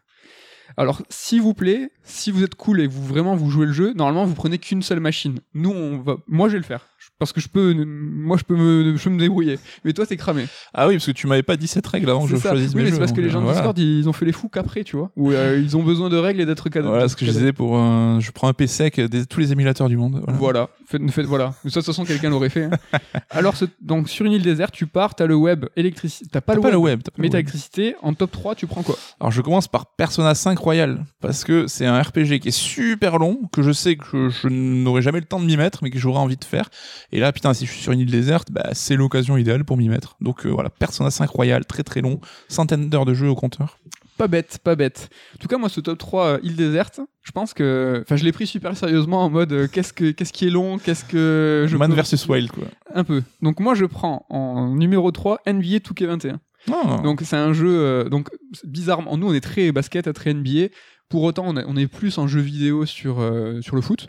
Alors, s'il vous plaît, si vous êtes cool et vous vraiment vous jouez le jeu, normalement vous prenez qu'une seule machine. Nous, on va, moi je vais le faire parce que je peux, moi je peux me, je peux me débrouiller. Mais toi t'es cramé. Ah oui, parce que tu m'avais pas dit cette règle avant que je ça. choisisse Oui, mes mais c'est parce que les gens euh, de voilà. Discord ils ont fait les fous qu'après, tu vois, où euh, ils ont besoin de règles et d'être cadres. Voilà ce que je disais pour. euh, je prends un PC avec des- tous les émulateurs du monde. Voilà. Voilà, faites, faites- voilà. Mais ça, de toute façon, quelqu'un l'aurait fait. hein. Alors, ce- donc, sur une île déserte, tu pars, t'as le web, électricité. T'as pas, le pas web, le web. mais t'as l'électricité. En top 3, tu prends quoi? Alors je commence par Persona 5 Royal parce que c'est un RPG qui est super long, que je sais que je, je n'aurai jamais le temps de m'y mettre, mais que j'aurai envie de faire. Et là, putain, si je suis sur une île déserte, bah, c'est l'occasion idéale pour m'y mettre. Donc euh, voilà, Persona 5 Royal, très très long, centaines d'heures de jeu au compteur. Pas bête, pas bête. En tout cas, moi, ce top 3 euh, île déserte, je pense que. Enfin, je l'ai pris super sérieusement en mode euh, qu'est-ce, que, qu'est-ce qui est long Qu'est-ce que. Je Man peux- versus Wild quoi. Un peu. Donc, moi, je prends en numéro 3 NBA 2K21. Ah. Donc c'est un jeu, euh, donc bizarrement, nous on est très basket, très NBA. Pour autant, on est, on est plus en jeu vidéo sur, euh, sur le foot.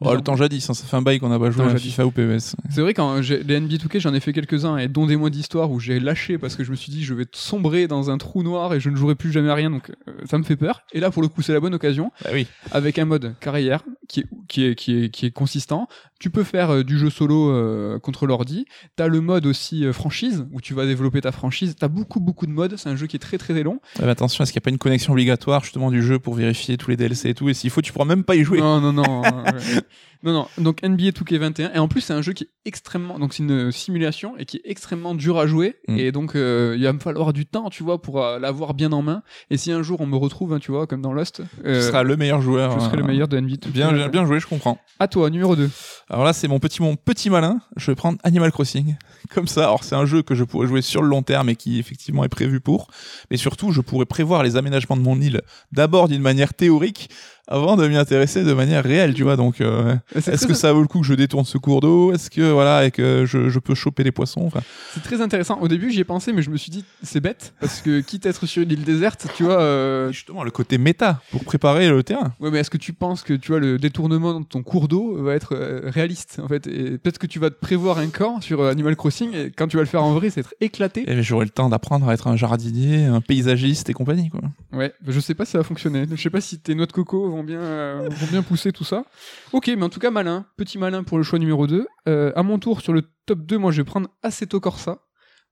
Oh, le temps jadis, hein, ça fait un bail qu'on n'a pas joué à. FIFA ou PES. C'est vrai quand j'ai les NBA 2K, j'en ai fait quelques-uns et dont des mois d'histoire où j'ai lâché parce que je me suis dit je vais sombrer dans un trou noir et je ne jouerai plus jamais à rien donc euh, ça me fait peur. Et là pour le coup c'est la bonne occasion Bah oui. avec un mode carrière qui est qui est qui est qui est consistant. Tu peux faire euh, du jeu solo euh, contre l'ordi. T'as le mode aussi euh, franchise où tu vas développer ta franchise. T'as beaucoup beaucoup de modes. C'est un jeu qui est très très long. Mais attention, est-ce qu'il n'y a pas une connexion obligatoire justement du jeu pour vérifier tous les DLC et tout? Et s'il faut, tu pourras même pas y jouer. Non, non, non. ouais. Non, non. Donc NBA 2K21. Et en plus, c'est un jeu qui est extrêmement. Donc, c'est une simulation et qui est extrêmement dur à jouer. Mm. Et donc, euh, il va me falloir du temps, tu vois, pour euh, l'avoir bien en main. Et si un jour on me retrouve, hein, tu vois, comme dans Lost, Tu euh, seras le meilleur joueur. je serai le euh, meilleur de NBA 2K21. Bien, bien joué, je comprends. À toi, numéro 2. Alors là, c'est mon petit, mon petit malin. Je vais prendre Animal Crossing. Comme ça. Alors, c'est un jeu que je pourrais jouer sur le long terme et qui, effectivement, est prévu pour. Mais surtout, je pourrais prévoir les aménagements de mon île d'abord d'une manière théorique avant de m'y intéresser de manière réelle, tu vois. Donc, euh, est-ce que ça vaut le coup que je détourne ce cours d'eau? Est-ce que, voilà, et que je, je peux choper les poissons? Enfin, C'est très intéressant. Au début, j'y ai pensé, mais je me suis dit, c'est bête. Parce que quitte à être sur une île déserte, tu vois. euh, Justement, le côté méta pour préparer le terrain. Ouais, mais est-ce que tu penses que tu vois le détournement de ton cours d'eau va être euh, réaliste en fait? Et peut-être que tu vas te prévoir un camp sur Animal Crossing et quand tu vas le faire en vrai, c'est être éclaté. Et j'aurai le temps d'apprendre à être un jardinier, un paysagiste et compagnie, quoi. Ouais, je sais pas si ça va fonctionner. Je sais pas si tes noix de coco vont bien, euh, vont bien pousser tout ça. Ok, mais en tout cas, malin. Petit malin pour le choix numéro 2. Euh, à mon tour, sur le top 2, moi je vais prendre Assetto Corsa.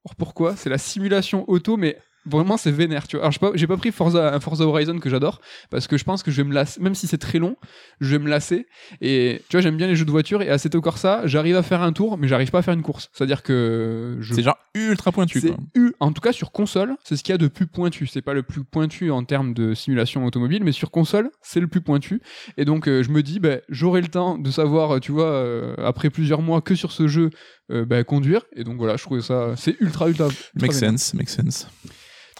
Alors pourquoi? C'est la simulation auto, mais vraiment c'est vénère, tu vois. Alors j'ai pas, j'ai pas pris Forza, Forza Horizon que j'adore, parce que je pense que je vais me lasser, même si c'est très long, je vais me lasser. Et tu vois, j'aime bien les jeux de voiture, et Assetto Corsa, j'arrive à faire un tour, mais j'arrive pas à faire une course. C'est-à-dire que je C'est genre ultra pointu, c'est quoi. U, en tout cas sur console, c'est ce qu'il y a de plus pointu. C'est pas le plus pointu en termes de simulation automobile, mais sur console, c'est le plus pointu. Et donc euh, je me dis, bah, j'aurai le temps de savoir, euh, tu vois, euh, après plusieurs mois que sur ce jeu, euh, bah, conduire. Et donc voilà, je trouve ça, c'est ultra, ultra. ultra Make vénère. sense, make sense.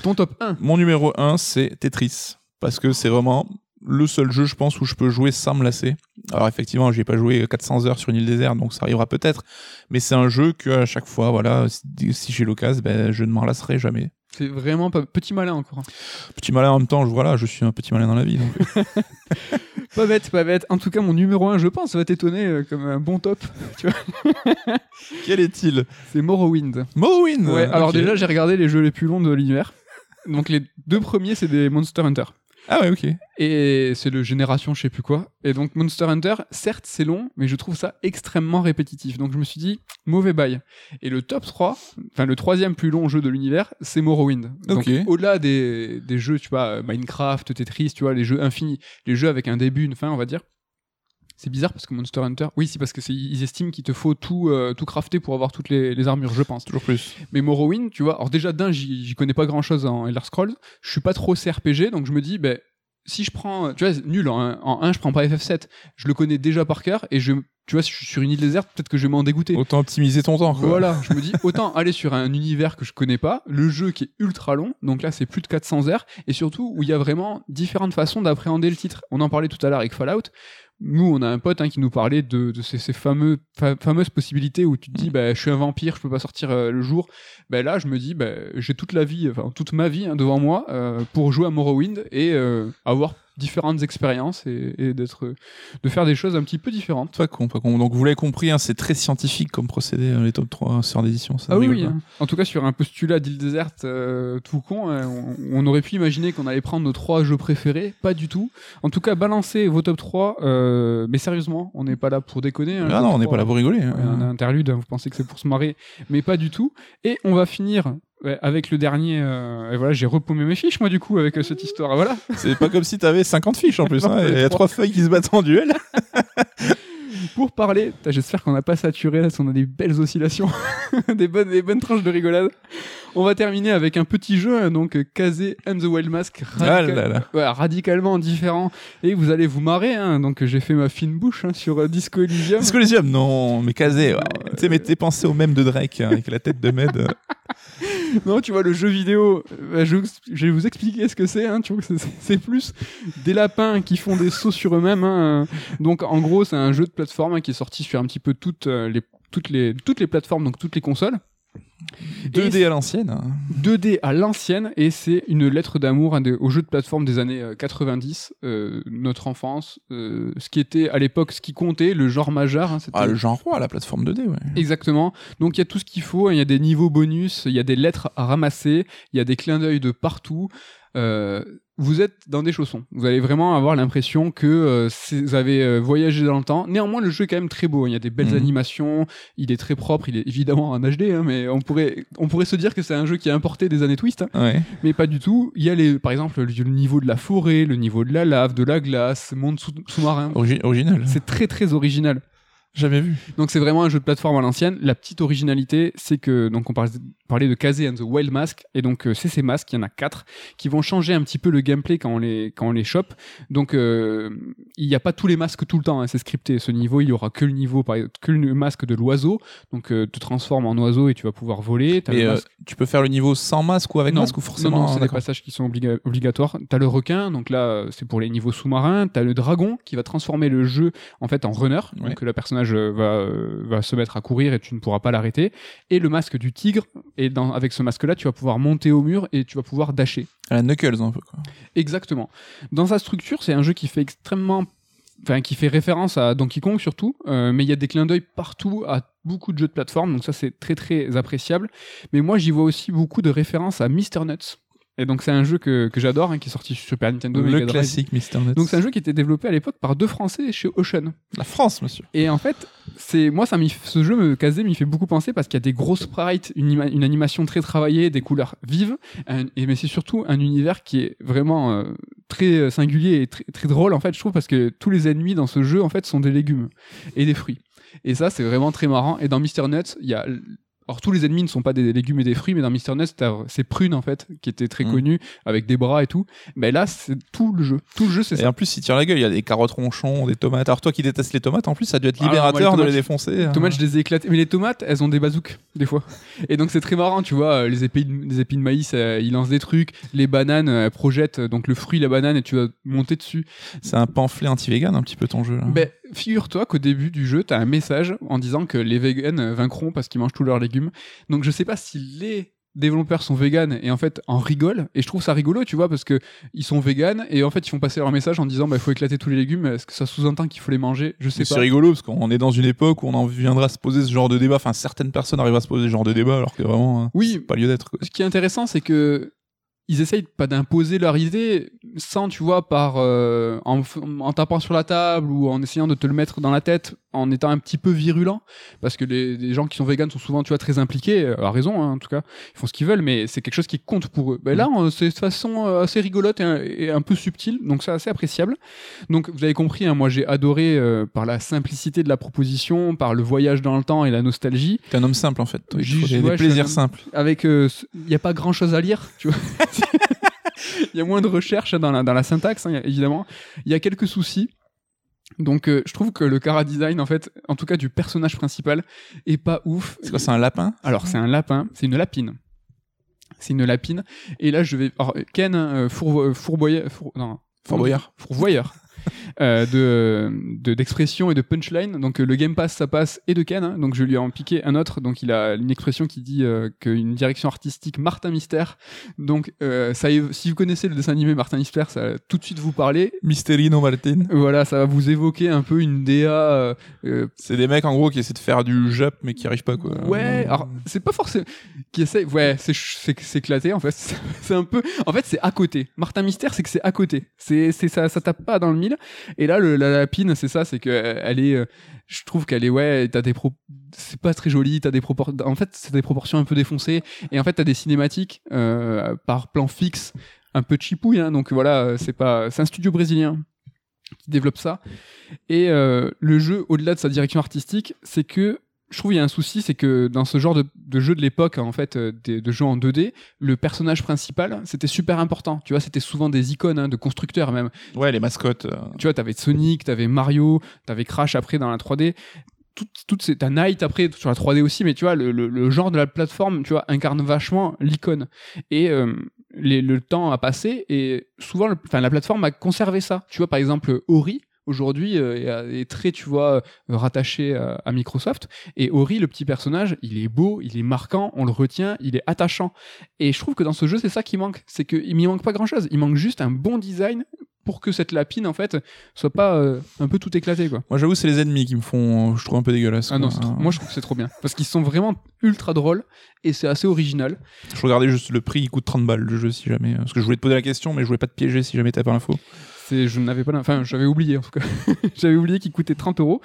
Ton top 1. Mon numéro 1, c'est Tetris. Parce que c'est vraiment le seul jeu, je pense, où je peux jouer sans me lasser. Alors effectivement, j'ai pas joué 400 heures sur une île déserte, donc ça arrivera peut-être. Mais c'est un jeu que à chaque fois, voilà, si, j'ai l'occasion, ben, je ne m'en lasserai jamais. C'est vraiment pas petit malin encore. hein. Petit malin en même temps, je, voilà, je suis un petit malin dans la vie. Donc. Pas bête, pas bête. En tout cas, mon numéro 1, je pense, va t'étonner euh, comme un bon top. Quel est-il? C'est Morrowind. Morrowind Ouais, alors déjà, j'ai regardé les jeux les plus longs de l'univers. Donc les deux premiers, c'est des Monster Hunter. Ah ouais, ok. Et c'est le génération, je sais plus quoi. Et donc Monster Hunter, certes c'est long, mais je trouve ça extrêmement répétitif. Donc je me suis dit, mauvais bail. Et le top 3, enfin le troisième plus long jeu de l'univers, c'est Morrowind. Donc au-delà des, des jeux, tu vois, Minecraft, Tetris, tu vois, les jeux infinis, les jeux avec un début, une fin, on va dire. C'est bizarre parce que Monster Hunter, oui, c'est parce que c'est ils estiment qu'il te faut tout euh, tout crafter pour avoir toutes les, les armures, je pense. Toujours plus. Mais Morrowind, tu vois, alors déjà d'un, j'y j'y connais pas grand chose en Elder Scrolls. Je suis pas trop CRPG, donc je me dis, ben, si je prends, tu vois, nul en 1, en un, je prends pas FF7. Je le connais déjà par cœur et je tu vois, si je suis sur une île déserte, peut-être que je vais m'en dégoûter. Autant optimiser ton temps. Quoi. Voilà, je me dis autant aller sur un univers que je connais pas, le jeu qui est ultra long, donc là c'est plus de 400 heures, et surtout où il y a vraiment différentes façons d'appréhender le titre. On en parlait tout à l'heure avec Fallout. Nous, on a un pote hein, qui nous parlait de, de ces, ces fameux, fa- fameuses possibilités où tu te dis, bah, je suis un vampire, je peux pas sortir euh, le jour. Ben là, je me dis, bah, j'ai toute la vie, enfin toute ma vie hein, devant moi euh, pour jouer à Morrowind et euh, avoir différentes expériences et, et d'être, de faire des choses un petit peu différentes. Pas con, pas con. Donc vous l'avez compris, hein, c'est très scientifique comme procédé, euh, les top 3 sur d'édition. Ça Ah oui, pas. hein. En tout cas, sur un postulat d'île déserte euh, tout con, hein, on, on aurait pu imaginer qu'on allait prendre nos trois jeux préférés. Pas du tout. En tout cas, balancez vos top 3. euh, mais sérieusement, on n'est pas là pour déconner. hein, Ah non, on n'est 3. pas là pour rigoler. hein. Ouais, un interlude, hein, vous pensez que c'est pour se marrer, mais pas du tout. Et on va finir ouais, avec le dernier. euh, et voilà, j'ai repaumé mes fiches, moi, du coup, avec euh, cette histoire. Voilà. C'est pas comme si t'avais 50 fiches en plus. Hein. Il y a trois. feuilles qui se battent en duel. Pour parler, j'espère qu'on n'a pas saturé, là, parce qu'on a des belles oscillations, des, bonnes, des bonnes tranches de rigolade. On va terminer avec un petit jeu, donc euh, Kazé and the Wild Mask, Ah radical- là là. ouais, radicalement différent. Et vous allez vous marrer, hein, donc j'ai fait ma fine bouche hein, sur euh, Disco Elysium. Disco Elysium, non, mais casé, ouais. Tu sais, mais t'es pensé au même de Drake hein, avec la tête de Med. Euh. Non, tu vois, le jeu vidéo, euh, je, vais vous expliquer ce que c'est. Hein, tu vois, c'est- plus des lapins qui font des sauts sur eux-mêmes. hein. Donc, en gros, c'est un jeu de plateforme hein, qui est sorti sur un petit peu toutes euh, les, toutes, les, toutes les plateformes, donc toutes les consoles. 2D à l'ancienne. hein. 2D à l'ancienne et c'est une lettre d'amour aux jeux de plateforme des années euh, 90, euh, notre enfance, euh, ce qui était à l'époque ce qui comptait, le genre majeur. hein, Ah, le genre roi, la plateforme 2D, ouais. Exactement. Donc il y a tout ce qu'il faut, hein, il y a des niveaux bonus, il y a des lettres à ramasser, il y a des clins d'œil de partout. Euh, vous êtes dans des chaussons. Vous allez vraiment avoir l'impression que euh, vous avez euh, voyagé dans le temps. Néanmoins, le jeu est quand même très beau. hein. Il y a des belles Mhm. animations. Il est très propre. Il est évidemment en HD, hein, mais on pourrait, on pourrait se dire que c'est un jeu qui est importé des années Twist, hein, Ouais. mais pas du tout. Il y a les, par exemple le, niveau de la forêt, le niveau de la lave, de la glace, monde sous- sous-marin. Origi- original. c'est très très original. Jamais vu. Donc c'est vraiment un jeu de plateforme à l'ancienne. La petite originalité, c'est que donc on parlait de Kazé and the Wild Mask et donc euh, c'est ces masques, il y en a quatre qui vont changer un petit peu le gameplay quand on les quand on les chope. Donc euh, il n'y a pas tous les masques tout le temps, hein, c'est scripté. Ce niveau, il y aura que le niveau par exemple, que le masque de l'oiseau. Donc euh, te transforme en oiseau et tu vas pouvoir voler. Le euh, tu peux faire le niveau sans masque ou avec non, masque ou forcément non, non, c'est des passages qui sont obliga- obligatoires. T'as le requin, donc là c'est pour les niveaux sous-marins. T'as le dragon qui va transformer le jeu en fait en runner, Ouais. donc le personnage euh, va euh, va se mettre à courir et tu ne pourras pas l'arrêter. Et le masque du tigre, et dans, avec ce masque-là, tu vas pouvoir monter au mur et tu vas pouvoir dasher. À la Knuckles un peu quoi. Exactement. Dans sa structure, c'est un jeu qui fait extrêmement Enfin, qui fait référence à Donkey Kong surtout, euh, mais il y a des clins d'œil partout à beaucoup de jeux de plateforme, donc ça c'est très très appréciable. Mais moi j'y vois aussi beaucoup de références à Mr. Nuts. Et donc c'est un jeu que, que j'adore, hein, qui est sorti sur Super Nintendo, Le classique Mister Nuts. Donc c'est un jeu qui était développé à l'époque par deux Français chez Ocean. La France, monsieur. Et en fait, c'est moi ça ce jeu me casé m'y fait beaucoup penser parce qu'il y a des gros sprites, une, une animation très travaillée, des couleurs vives, un- et mais c'est surtout un univers qui est vraiment euh, très euh, singulier et très, très drôle en fait, je trouve parce que tous les ennemis dans ce jeu en fait sont des légumes et des fruits. Et ça c'est vraiment très marrant. Et dans Mister Nuts, il y a alors tous les ennemis ne sont pas des légumes et des fruits, mais dans Mister t'as- c'est Prune en fait, qui était très Mm. connu, avec des bras et tout. Mais là, c'est tout le jeu. Tout le jeu, c'est Et ça. en plus, il tire la gueule, il y a des carottes ronchons, des tomates. Alors toi qui détestes les tomates, en plus, ça a dû être Ah, moi, les libérateur de les défoncer. hein. tomates, je les ai éclatées. Mais les tomates, elles ont des bazooks, des fois. Et donc, c'est très marrant, tu vois. euh, Les épis, de- les épis de maïs, euh, ils lancent des trucs. Les bananes, euh, elles projettent euh, donc le fruit, la banane, et tu vas monter dessus. C'est un pamphlet anti-vegan un petit peu ton jeu. Là. Ben, figure-toi qu'au début du jeu, t'as un message en disant que les vegans vaincront parce qu'ils mangent tous leurs légumes. Donc, je sais pas si les développeurs sont véganes et en fait en rigolent et je trouve ça rigolo tu vois parce que ils sont véganes et en fait ils font passer leur message en disant bah il faut éclater tous les légumes est-ce que ça sous-entend qu'il faut les manger? Je sais Mais C'est pas rigolo parce qu'on est dans une époque où on en viendra à se poser ce genre de débat. Enfin, certaines personnes arrivent à se poser ce genre de débat alors que vraiment, hein, Oui. pas lieu d'être. ce qui est intéressant, c'est que ils essayent pas d'imposer leur idée sans, tu vois, par euh, en, en tapant sur la table ou en essayant de te le mettre dans la tête, en étant un petit peu virulent, parce que les, les gens qui sont véganes sont souvent, tu vois, très impliqués, euh, à raison, hein, en tout cas, ils font ce qu'ils veulent, mais c'est quelque chose qui compte pour eux. Ben là, on- c'est de façon euh, assez rigolote et un, et un peu subtile, donc c'est assez appréciable. Donc vous avez compris, hein, moi j'ai adoré euh, par la simplicité de la proposition, par le voyage dans le temps et la nostalgie. T'es un homme simple en fait. des, ouais, des plaisirs homme- simples. avec il n'y a pas grand chose à lire tu vois il y a moins de recherche dans la, dans la syntaxe hein, évidemment il y a quelques soucis Donc euh, je trouve que le cara design en fait, en tout cas du personnage principal, est pas ouf. C'est quoi, c'est un lapin? Alors c'est un lapin, c'est une lapine. C'est une lapine. Et là je vais. Alors, Ken euh, fourvo- fourboyeur, four- non, Fourboyeur. fourvoyeur. euh, de de- d'expression et de punchline. Donc euh, le Game Pass ça passe et de Ken. hein. donc je lui ai en piqué un autre. Donc il a une expression qui dit euh, qu'une direction artistique Martin Mystère. Donc euh, ça, si vous connaissez le dessin animé Martin Mystère, ça va tout de suite vous parler. Mysterino Martin. Voilà, ça va vous évoquer un peu une DA. C'est des mecs en gros qui essaient de faire du Jap mais qui arrivent pas quoi. Ouais, alors c'est pas forcément qui essaie. Ouais, c'est c'est c'est éclaté en fait. C'est un peu. En fait, c'est à côté. Martin Mystère, c'est que c'est à côté. C'est c'est ça, ça tape pas dans le mille. Et là, la lapine, c'est ça, c'est que euh, est. euh, Je trouve qu'elle est ouais. T'as des pro. C'est pas très joli. T'as des proportions. En fait, c'est des proportions un peu défoncées. Et en fait, t'as des cinématiques euh, par plan fixe, un peu chipouille. Hein, donc voilà, c'est pas. C'est un studio brésilien qui développe ça. Et le jeu, au-delà de sa direction artistique, c'est que je trouve il y a un souci, c'est que dans ce genre de, de jeu de l'époque, en fait, euh, de jeux en 2D, le personnage principal, c'était super important. Tu vois, c'était souvent des icônes hein, de constructeurs même. Ouais, les mascottes. euh, Tu vois, t'avais Sonic, t'avais Mario, t'avais Crash après dans la 3D. Toutes, toutes ces, t'as Knight après sur la 3D aussi, mais tu vois, le, le- le genre de la plateforme, tu vois, incarne vachement l'icône. Et euh, les- le temps a passé et souvent, enfin, la plateforme a conservé ça. Tu vois, par exemple, Ori, aujourd'hui, euh, est, est très, tu vois, euh, rattaché à, à Microsoft. Et Ori, le petit personnage, il est beau, il est marquant, on le retient, il est attachant. Et je trouve que dans ce jeu, c'est ça qui manque. C'est qu'il m'y manque pas grand chose. Il manque juste un bon design pour que cette lapine, en fait, soit pas euh, un peu tout éclaté, quoi. Moi j'avoue c'est les ennemis qui me font, euh, je trouve un peu dégueulasse. Ah non, trop- moi je trouve que c'est trop bien. Parce qu'ils sont vraiment ultra drôles et c'est assez original. Je regardais juste le prix, il coûte 30 balles le jeu si jamais. Parce que je voulais te poser la question, mais je voulais pas te piéger si jamais t'avais pas l'info. C'est, je n'avais pas, enfin, j'avais oublié en tout cas. j'avais oublié qu'il coûtait 30 euros.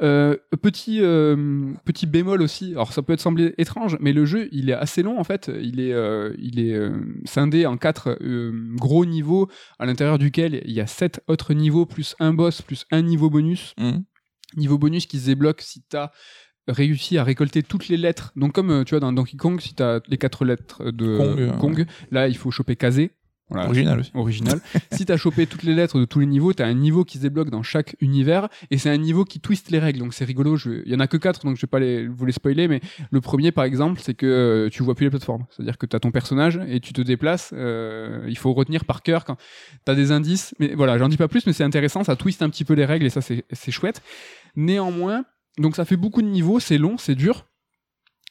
Euh, petit, euh, petit bémol aussi. Alors ça peut être sembler étrange, mais le jeu il est assez long en fait. Il est, euh, il est scindé en quatre gros niveaux à l'intérieur duquel il y a sept autres niveaux plus un boss plus un niveau bonus. Mhm. Niveau bonus qui se débloque si t'as réussi à récolter toutes les lettres. Donc comme tu vois dans Donkey Kong, si t'as les quatre lettres de Kong, Kong là il faut choper Kazé. Voilà, Original aussi. original. si t'as chopé toutes les lettres de tous les niveaux, t'as un niveau qui se débloque dans chaque univers et c'est un niveau qui twiste les règles. Donc c'est rigolo. Je... Il y en a que quatre, donc je vais pas les... vous les spoiler. Mais le premier, par exemple, c'est que euh, tu vois plus les plateformes. C'est-à-dire que t'as ton personnage et tu te déplaces. euh, il faut retenir par cœur quand t'as des indices. Mais voilà, j'en dis pas plus, mais c'est intéressant. Ça twiste un petit peu les règles et ça c'est c'est chouette. Néanmoins, donc ça fait beaucoup de niveaux, c'est long, c'est dur.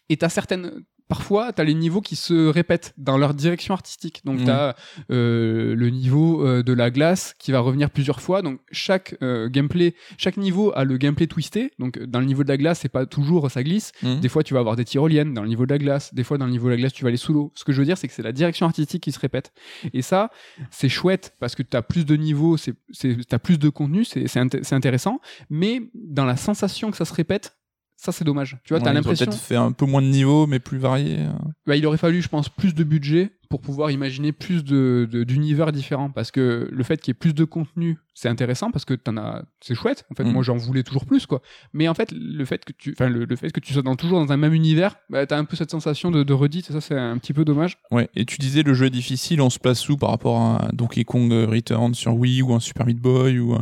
Et t'as certaines. Parfois, t'as les niveaux qui se répètent dans leur direction artistique. Donc, Mhm. t'as euh, le niveau euh, de la glace qui va revenir plusieurs fois. Donc, chaque euh, gameplay, chaque niveau a le gameplay twisté. Donc, dans le niveau de la glace, c'est pas toujours ça glisse. Mhm. Des fois, tu vas avoir des tyroliennes dans le niveau de la glace. Des fois, dans le niveau de la glace, tu vas aller sous l'eau. Ce que je veux dire, c'est que c'est la direction artistique qui se répète. Et ça, c'est chouette parce que tu as plus de niveaux, c'est, t'as plus de contenu, c'est, c'est, int- c'est intéressant. Mais dans la sensation que ça se répète, ça, c'est dommage. Tu vois, Ouais, t'as l'impression. peut-être fait un peu moins de niveau, mais plus varié. euh. Bah, il aurait fallu, je pense, plus de budget pour pouvoir imaginer plus de, d'univers différents. Parce que le fait qu'il y ait plus de contenu, c'est intéressant parce que t'en as, c'est chouette. En fait, Mm. moi, j'en voulais toujours plus, quoi. Mais en fait, le fait que tu, enfin, le, le fait que tu sois dans, toujours dans un même univers, bah, t'as un peu cette sensation de, de redite et ça, c'est un petit peu dommage. Ouais. Et tu disais le jeu est difficile, on se place où par rapport à Donkey Kong Return sur Wii ou un Super Meat Boy ou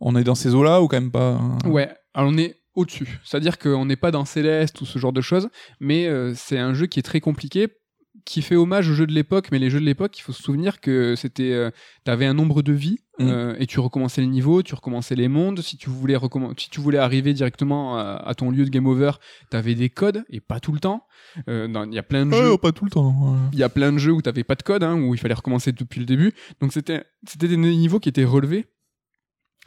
on est dans ces eaux-là ou quand même pas hein? Ouais, alors on est au-dessus. C'est-à-dire qu'on n'est pas dans Céleste ou ce genre de choses, mais euh, c'est un jeu qui est très compliqué, qui fait hommage aux jeux de l'époque, mais les jeux de l'époque, il faut se souvenir que c'était, euh, t'avais un nombre de vies Mm. euh, et tu recommençais les niveaux, tu recommençais les mondes. Si tu voulais si tu voulais arriver directement à, à ton lieu de game over, t'avais des codes et pas tout le temps. Euh, Il y a plein de jeux. Ouais, pas tout le temps. Il y a plein de jeux où t'avais pas de code, hein, où il fallait recommencer depuis le début. Donc c'était c'était des niveaux qui étaient relevés,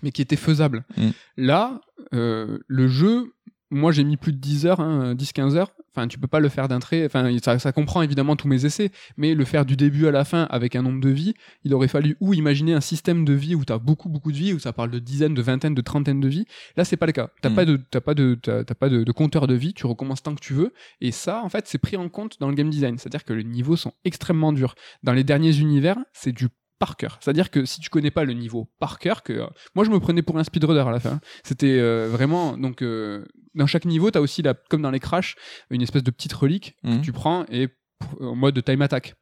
mais qui étaient faisables. Mm. Là, euh, le jeu, moi j'ai mis plus de 10 heures, hein, 10-15 heures. Enfin, tu peux pas le faire d'un trait. Enfin, ça, ça comprend évidemment tous mes essais, mais le faire du début à la fin avec un nombre de vies, il aurait fallu ou imaginer un système de vie où t'as beaucoup beaucoup de vies, où ça parle de dizaines, de vingtaines, de trentaines de vies. Là, c'est pas le cas. T'as Mm. pas de, t'as pas de, t'as, t'as pas de, de compteur de vie. Tu recommences tant que tu veux. Et ça, en fait, c'est pris en compte dans le game design. C'est-à-dire que les niveaux sont extrêmement durs. Dans les derniers univers, c'est du par cœur. C'est-à-dire que si tu connais pas le niveau par cœur, que euh, moi je me prenais pour un speedrunner à la fin. C'était euh, vraiment donc euh, dans chaque niveau, tu as aussi la, comme dans les crash, une espèce de petite relique Mhm. que tu prends et en mode time attack.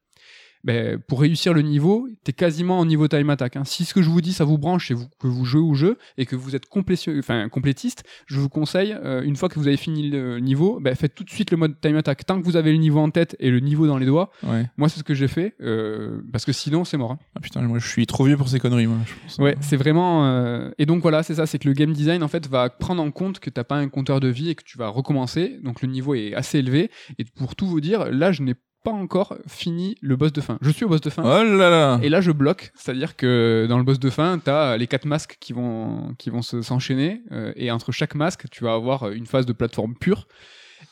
Ben, pour réussir le niveau, t'es quasiment en niveau time attack. hein. Si ce que je vous dis, ça vous branche et vous, que vous jouez au jeu et que vous êtes enfin, complétiste, je vous conseille, euh, une fois que vous avez fini le niveau, ben, faites tout de suite le mode time attack. Tant que vous avez le niveau en tête et le niveau dans les doigts, Ouais. moi c'est ce que j'ai fait, euh, parce que sinon c'est mort. hein. Ah putain, moi je suis trop vieux pour ces conneries, moi. je pense. Ouais, c'est vraiment. euh, Et donc voilà, c'est ça, c'est que le game design en fait va prendre en compte que t'as pas un compteur de vie et que tu vas recommencer. Donc le niveau est assez élevé. Et pour tout vous dire, là je n'ai pas encore fini le boss de fin. Je suis au boss de fin. Oh là là Et là, je bloque, c'est-à-dire que dans le boss de fin, t'as les quatre masques qui vont qui vont se- s'enchaîner, euh, et entre chaque masque, tu vas avoir une phase de plateforme pure,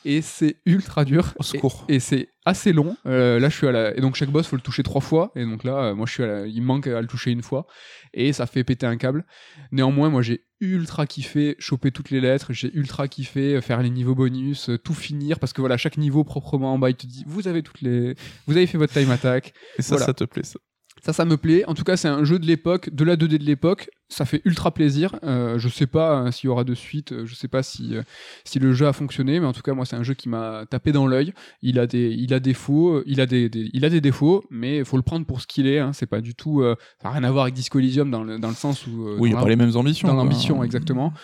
et c'est ultra dur. Au secours. Et, et c'est assez long. Euh, là, je suis à la et donc chaque boss faut le toucher trois fois, et donc là, euh, moi, je suis à la... il manque à le toucher une fois, et ça fait péter un câble. Néanmoins, moi, j'ai ultra kiffé choper toutes les lettres, j'ai ultra kiffé faire les niveaux bonus, euh, tout finir, parce que voilà, chaque niveau proprement en bas, il te dit, vous avez toutes les, vous avez fait votre time attack. Et ça, Voilà. ça te plaît, ça. Ça, ça me plaît. En tout cas, c'est un jeu de l'époque, de la 2D de l'époque. Ça fait ultra plaisir. Euh, je sais pas hein, s'il y aura de suite. euh, Je sais pas si euh, si le jeu a fonctionné, mais en tout cas, moi, c'est un jeu qui m'a tapé dans l'œil. Il a des il a des défauts, euh, il a des, des- il a des défauts, mais faut le prendre pour ce qu'il est. Hein. C'est pas du tout. euh, ça a rien à voir avec Disco Elysium dans le dans le sens où euh, Oui, il a pas les mêmes ambitions. dans l'ambition exactement.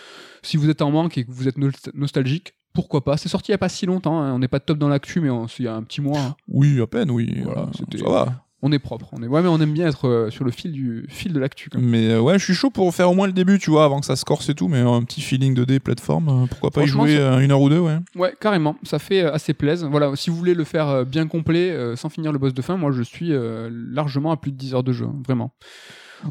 Si vous êtes en manque et que vous êtes nost- nostalgique, pourquoi pas? C'est sorti il y a pas si longtemps. hein. On n'est pas top dans l'actu, mais on- il y a un petit mois. hein. Oui, à peine, oui. Voilà, Euh, ça va. On est propre. On est ouais, mais on aime bien être euh, sur le fil du fil de l'actu. quand même. Mais euh, ouais, je suis chaud pour faire au moins le début, tu vois, avant que ça se corse et tout, mais un petit feeling 2D plateforme, euh, pourquoi pas y Franchement, jouer ça- euh, une heure ou deux, ouais. Ouais, carrément, ça fait euh, assez plaisir. Voilà, si vous voulez le faire euh, bien complet, euh, sans finir le boss de fin, moi je suis euh, largement à plus de 10 heures de jeu, hein, vraiment.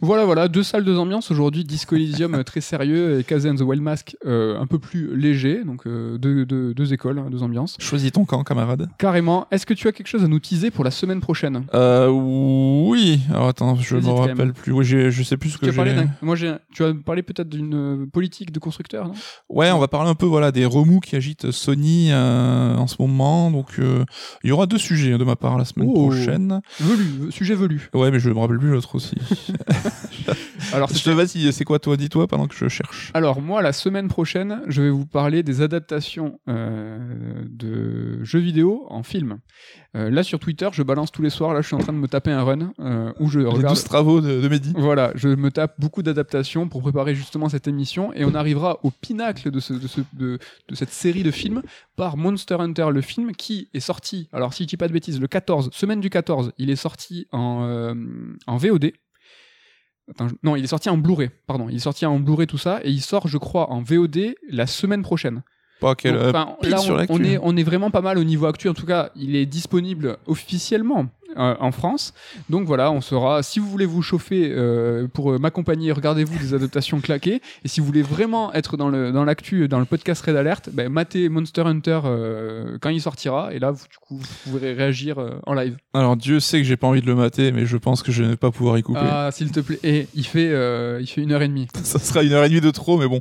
Voilà, voilà, deux salles, deux ambiances. Aujourd'hui, Disco Elysium euh, très sérieux et Kaze and the Wild Mask euh, un peu plus léger. Donc euh, deux, deux- deux écoles, hein, deux ambiances. Choisis ton camp, camarade. Carrément. Est-ce que tu as quelque chose à nous teaser pour la semaine prochaine? Euh, oui. Alors attends, je me rappelle plus. Oui, je sais plus ce que j'ai. Moi. Tu as parlé peut-être d'une politique de constructeur, non? Ouais, on va parler un peu voilà des remous qui agitent Sony en ce moment. Donc il y aura deux sujets hein, de ma part la semaine Oh. prochaine. Velu, sujet velu. Ouais, mais je me rappelle plus l'autre aussi. Alors, je te vas-y, c'est quoi toi Dis-toi pendant que je cherche. Alors moi, la semaine prochaine, je vais vous parler des adaptations euh, de jeux vidéo en film. Euh, là sur Twitter, je balance tous les soirs. Là, je suis en train de me taper un run euh, où je Les regarde. 12 travaux de, de Mehdi. Voilà, je me tape beaucoup d'adaptations pour préparer justement cette émission et on arrivera au pinacle de, ce, de, ce- de- de cette série de films par Monster Hunter, le film qui est sorti, alors si je dis pas de bêtises, le 14, semaine du 14, il est sorti en, euh, en VOD. Attends, je- non, il est sorti en Blu-ray, pardon, il est sorti en Blu-ray tout ça et il sort, je crois, en VOD la semaine prochaine. Pas quel Donc, là, on, on est, on est vraiment pas mal au niveau actuel. En tout cas, il est disponible officiellement euh, en France. Donc voilà, on sera. Si vous voulez vous chauffer euh, pour euh, m'accompagner, regardez-vous des adaptations claquées. Et si vous voulez vraiment être dans le dans l'actu, dans le podcast Red Alert, ben, matez Monster Hunter euh, quand il sortira. Et là, vous, du coup, vous pourrez réagir en live. Alors Dieu sait que j'ai pas envie de le mater, mais je pense que je ne vais pas pouvoir y couper. Ah, s'il te plaît. Et il fait, il fait une heure et demie. Ça sera une heure et demie de trop, mais bon,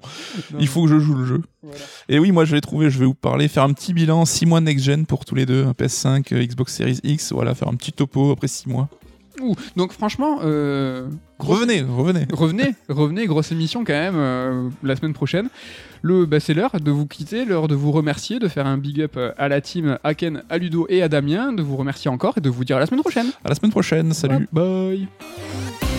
il faut que je joue le jeu. Voilà. Et oui, moi je l'ai trouvé, je vais vous parler, faire un petit bilan 6 mois next-gen pour tous les deux, un PS5, euh, Xbox Series X, voilà, faire un petit topo après 6 mois. Ouh, donc franchement, euh, Revenez, revenez. revenez, revenez, grosse émission quand même euh, la semaine prochaine. Le, bah, c'est l'heure de vous quitter, l'heure de vous remercier, de faire un big up euh, à la team, à Ken, à Ludo et à Damien, de vous remercier encore et de vous dire à la semaine prochaine. À la semaine prochaine, salut. Bye. bye.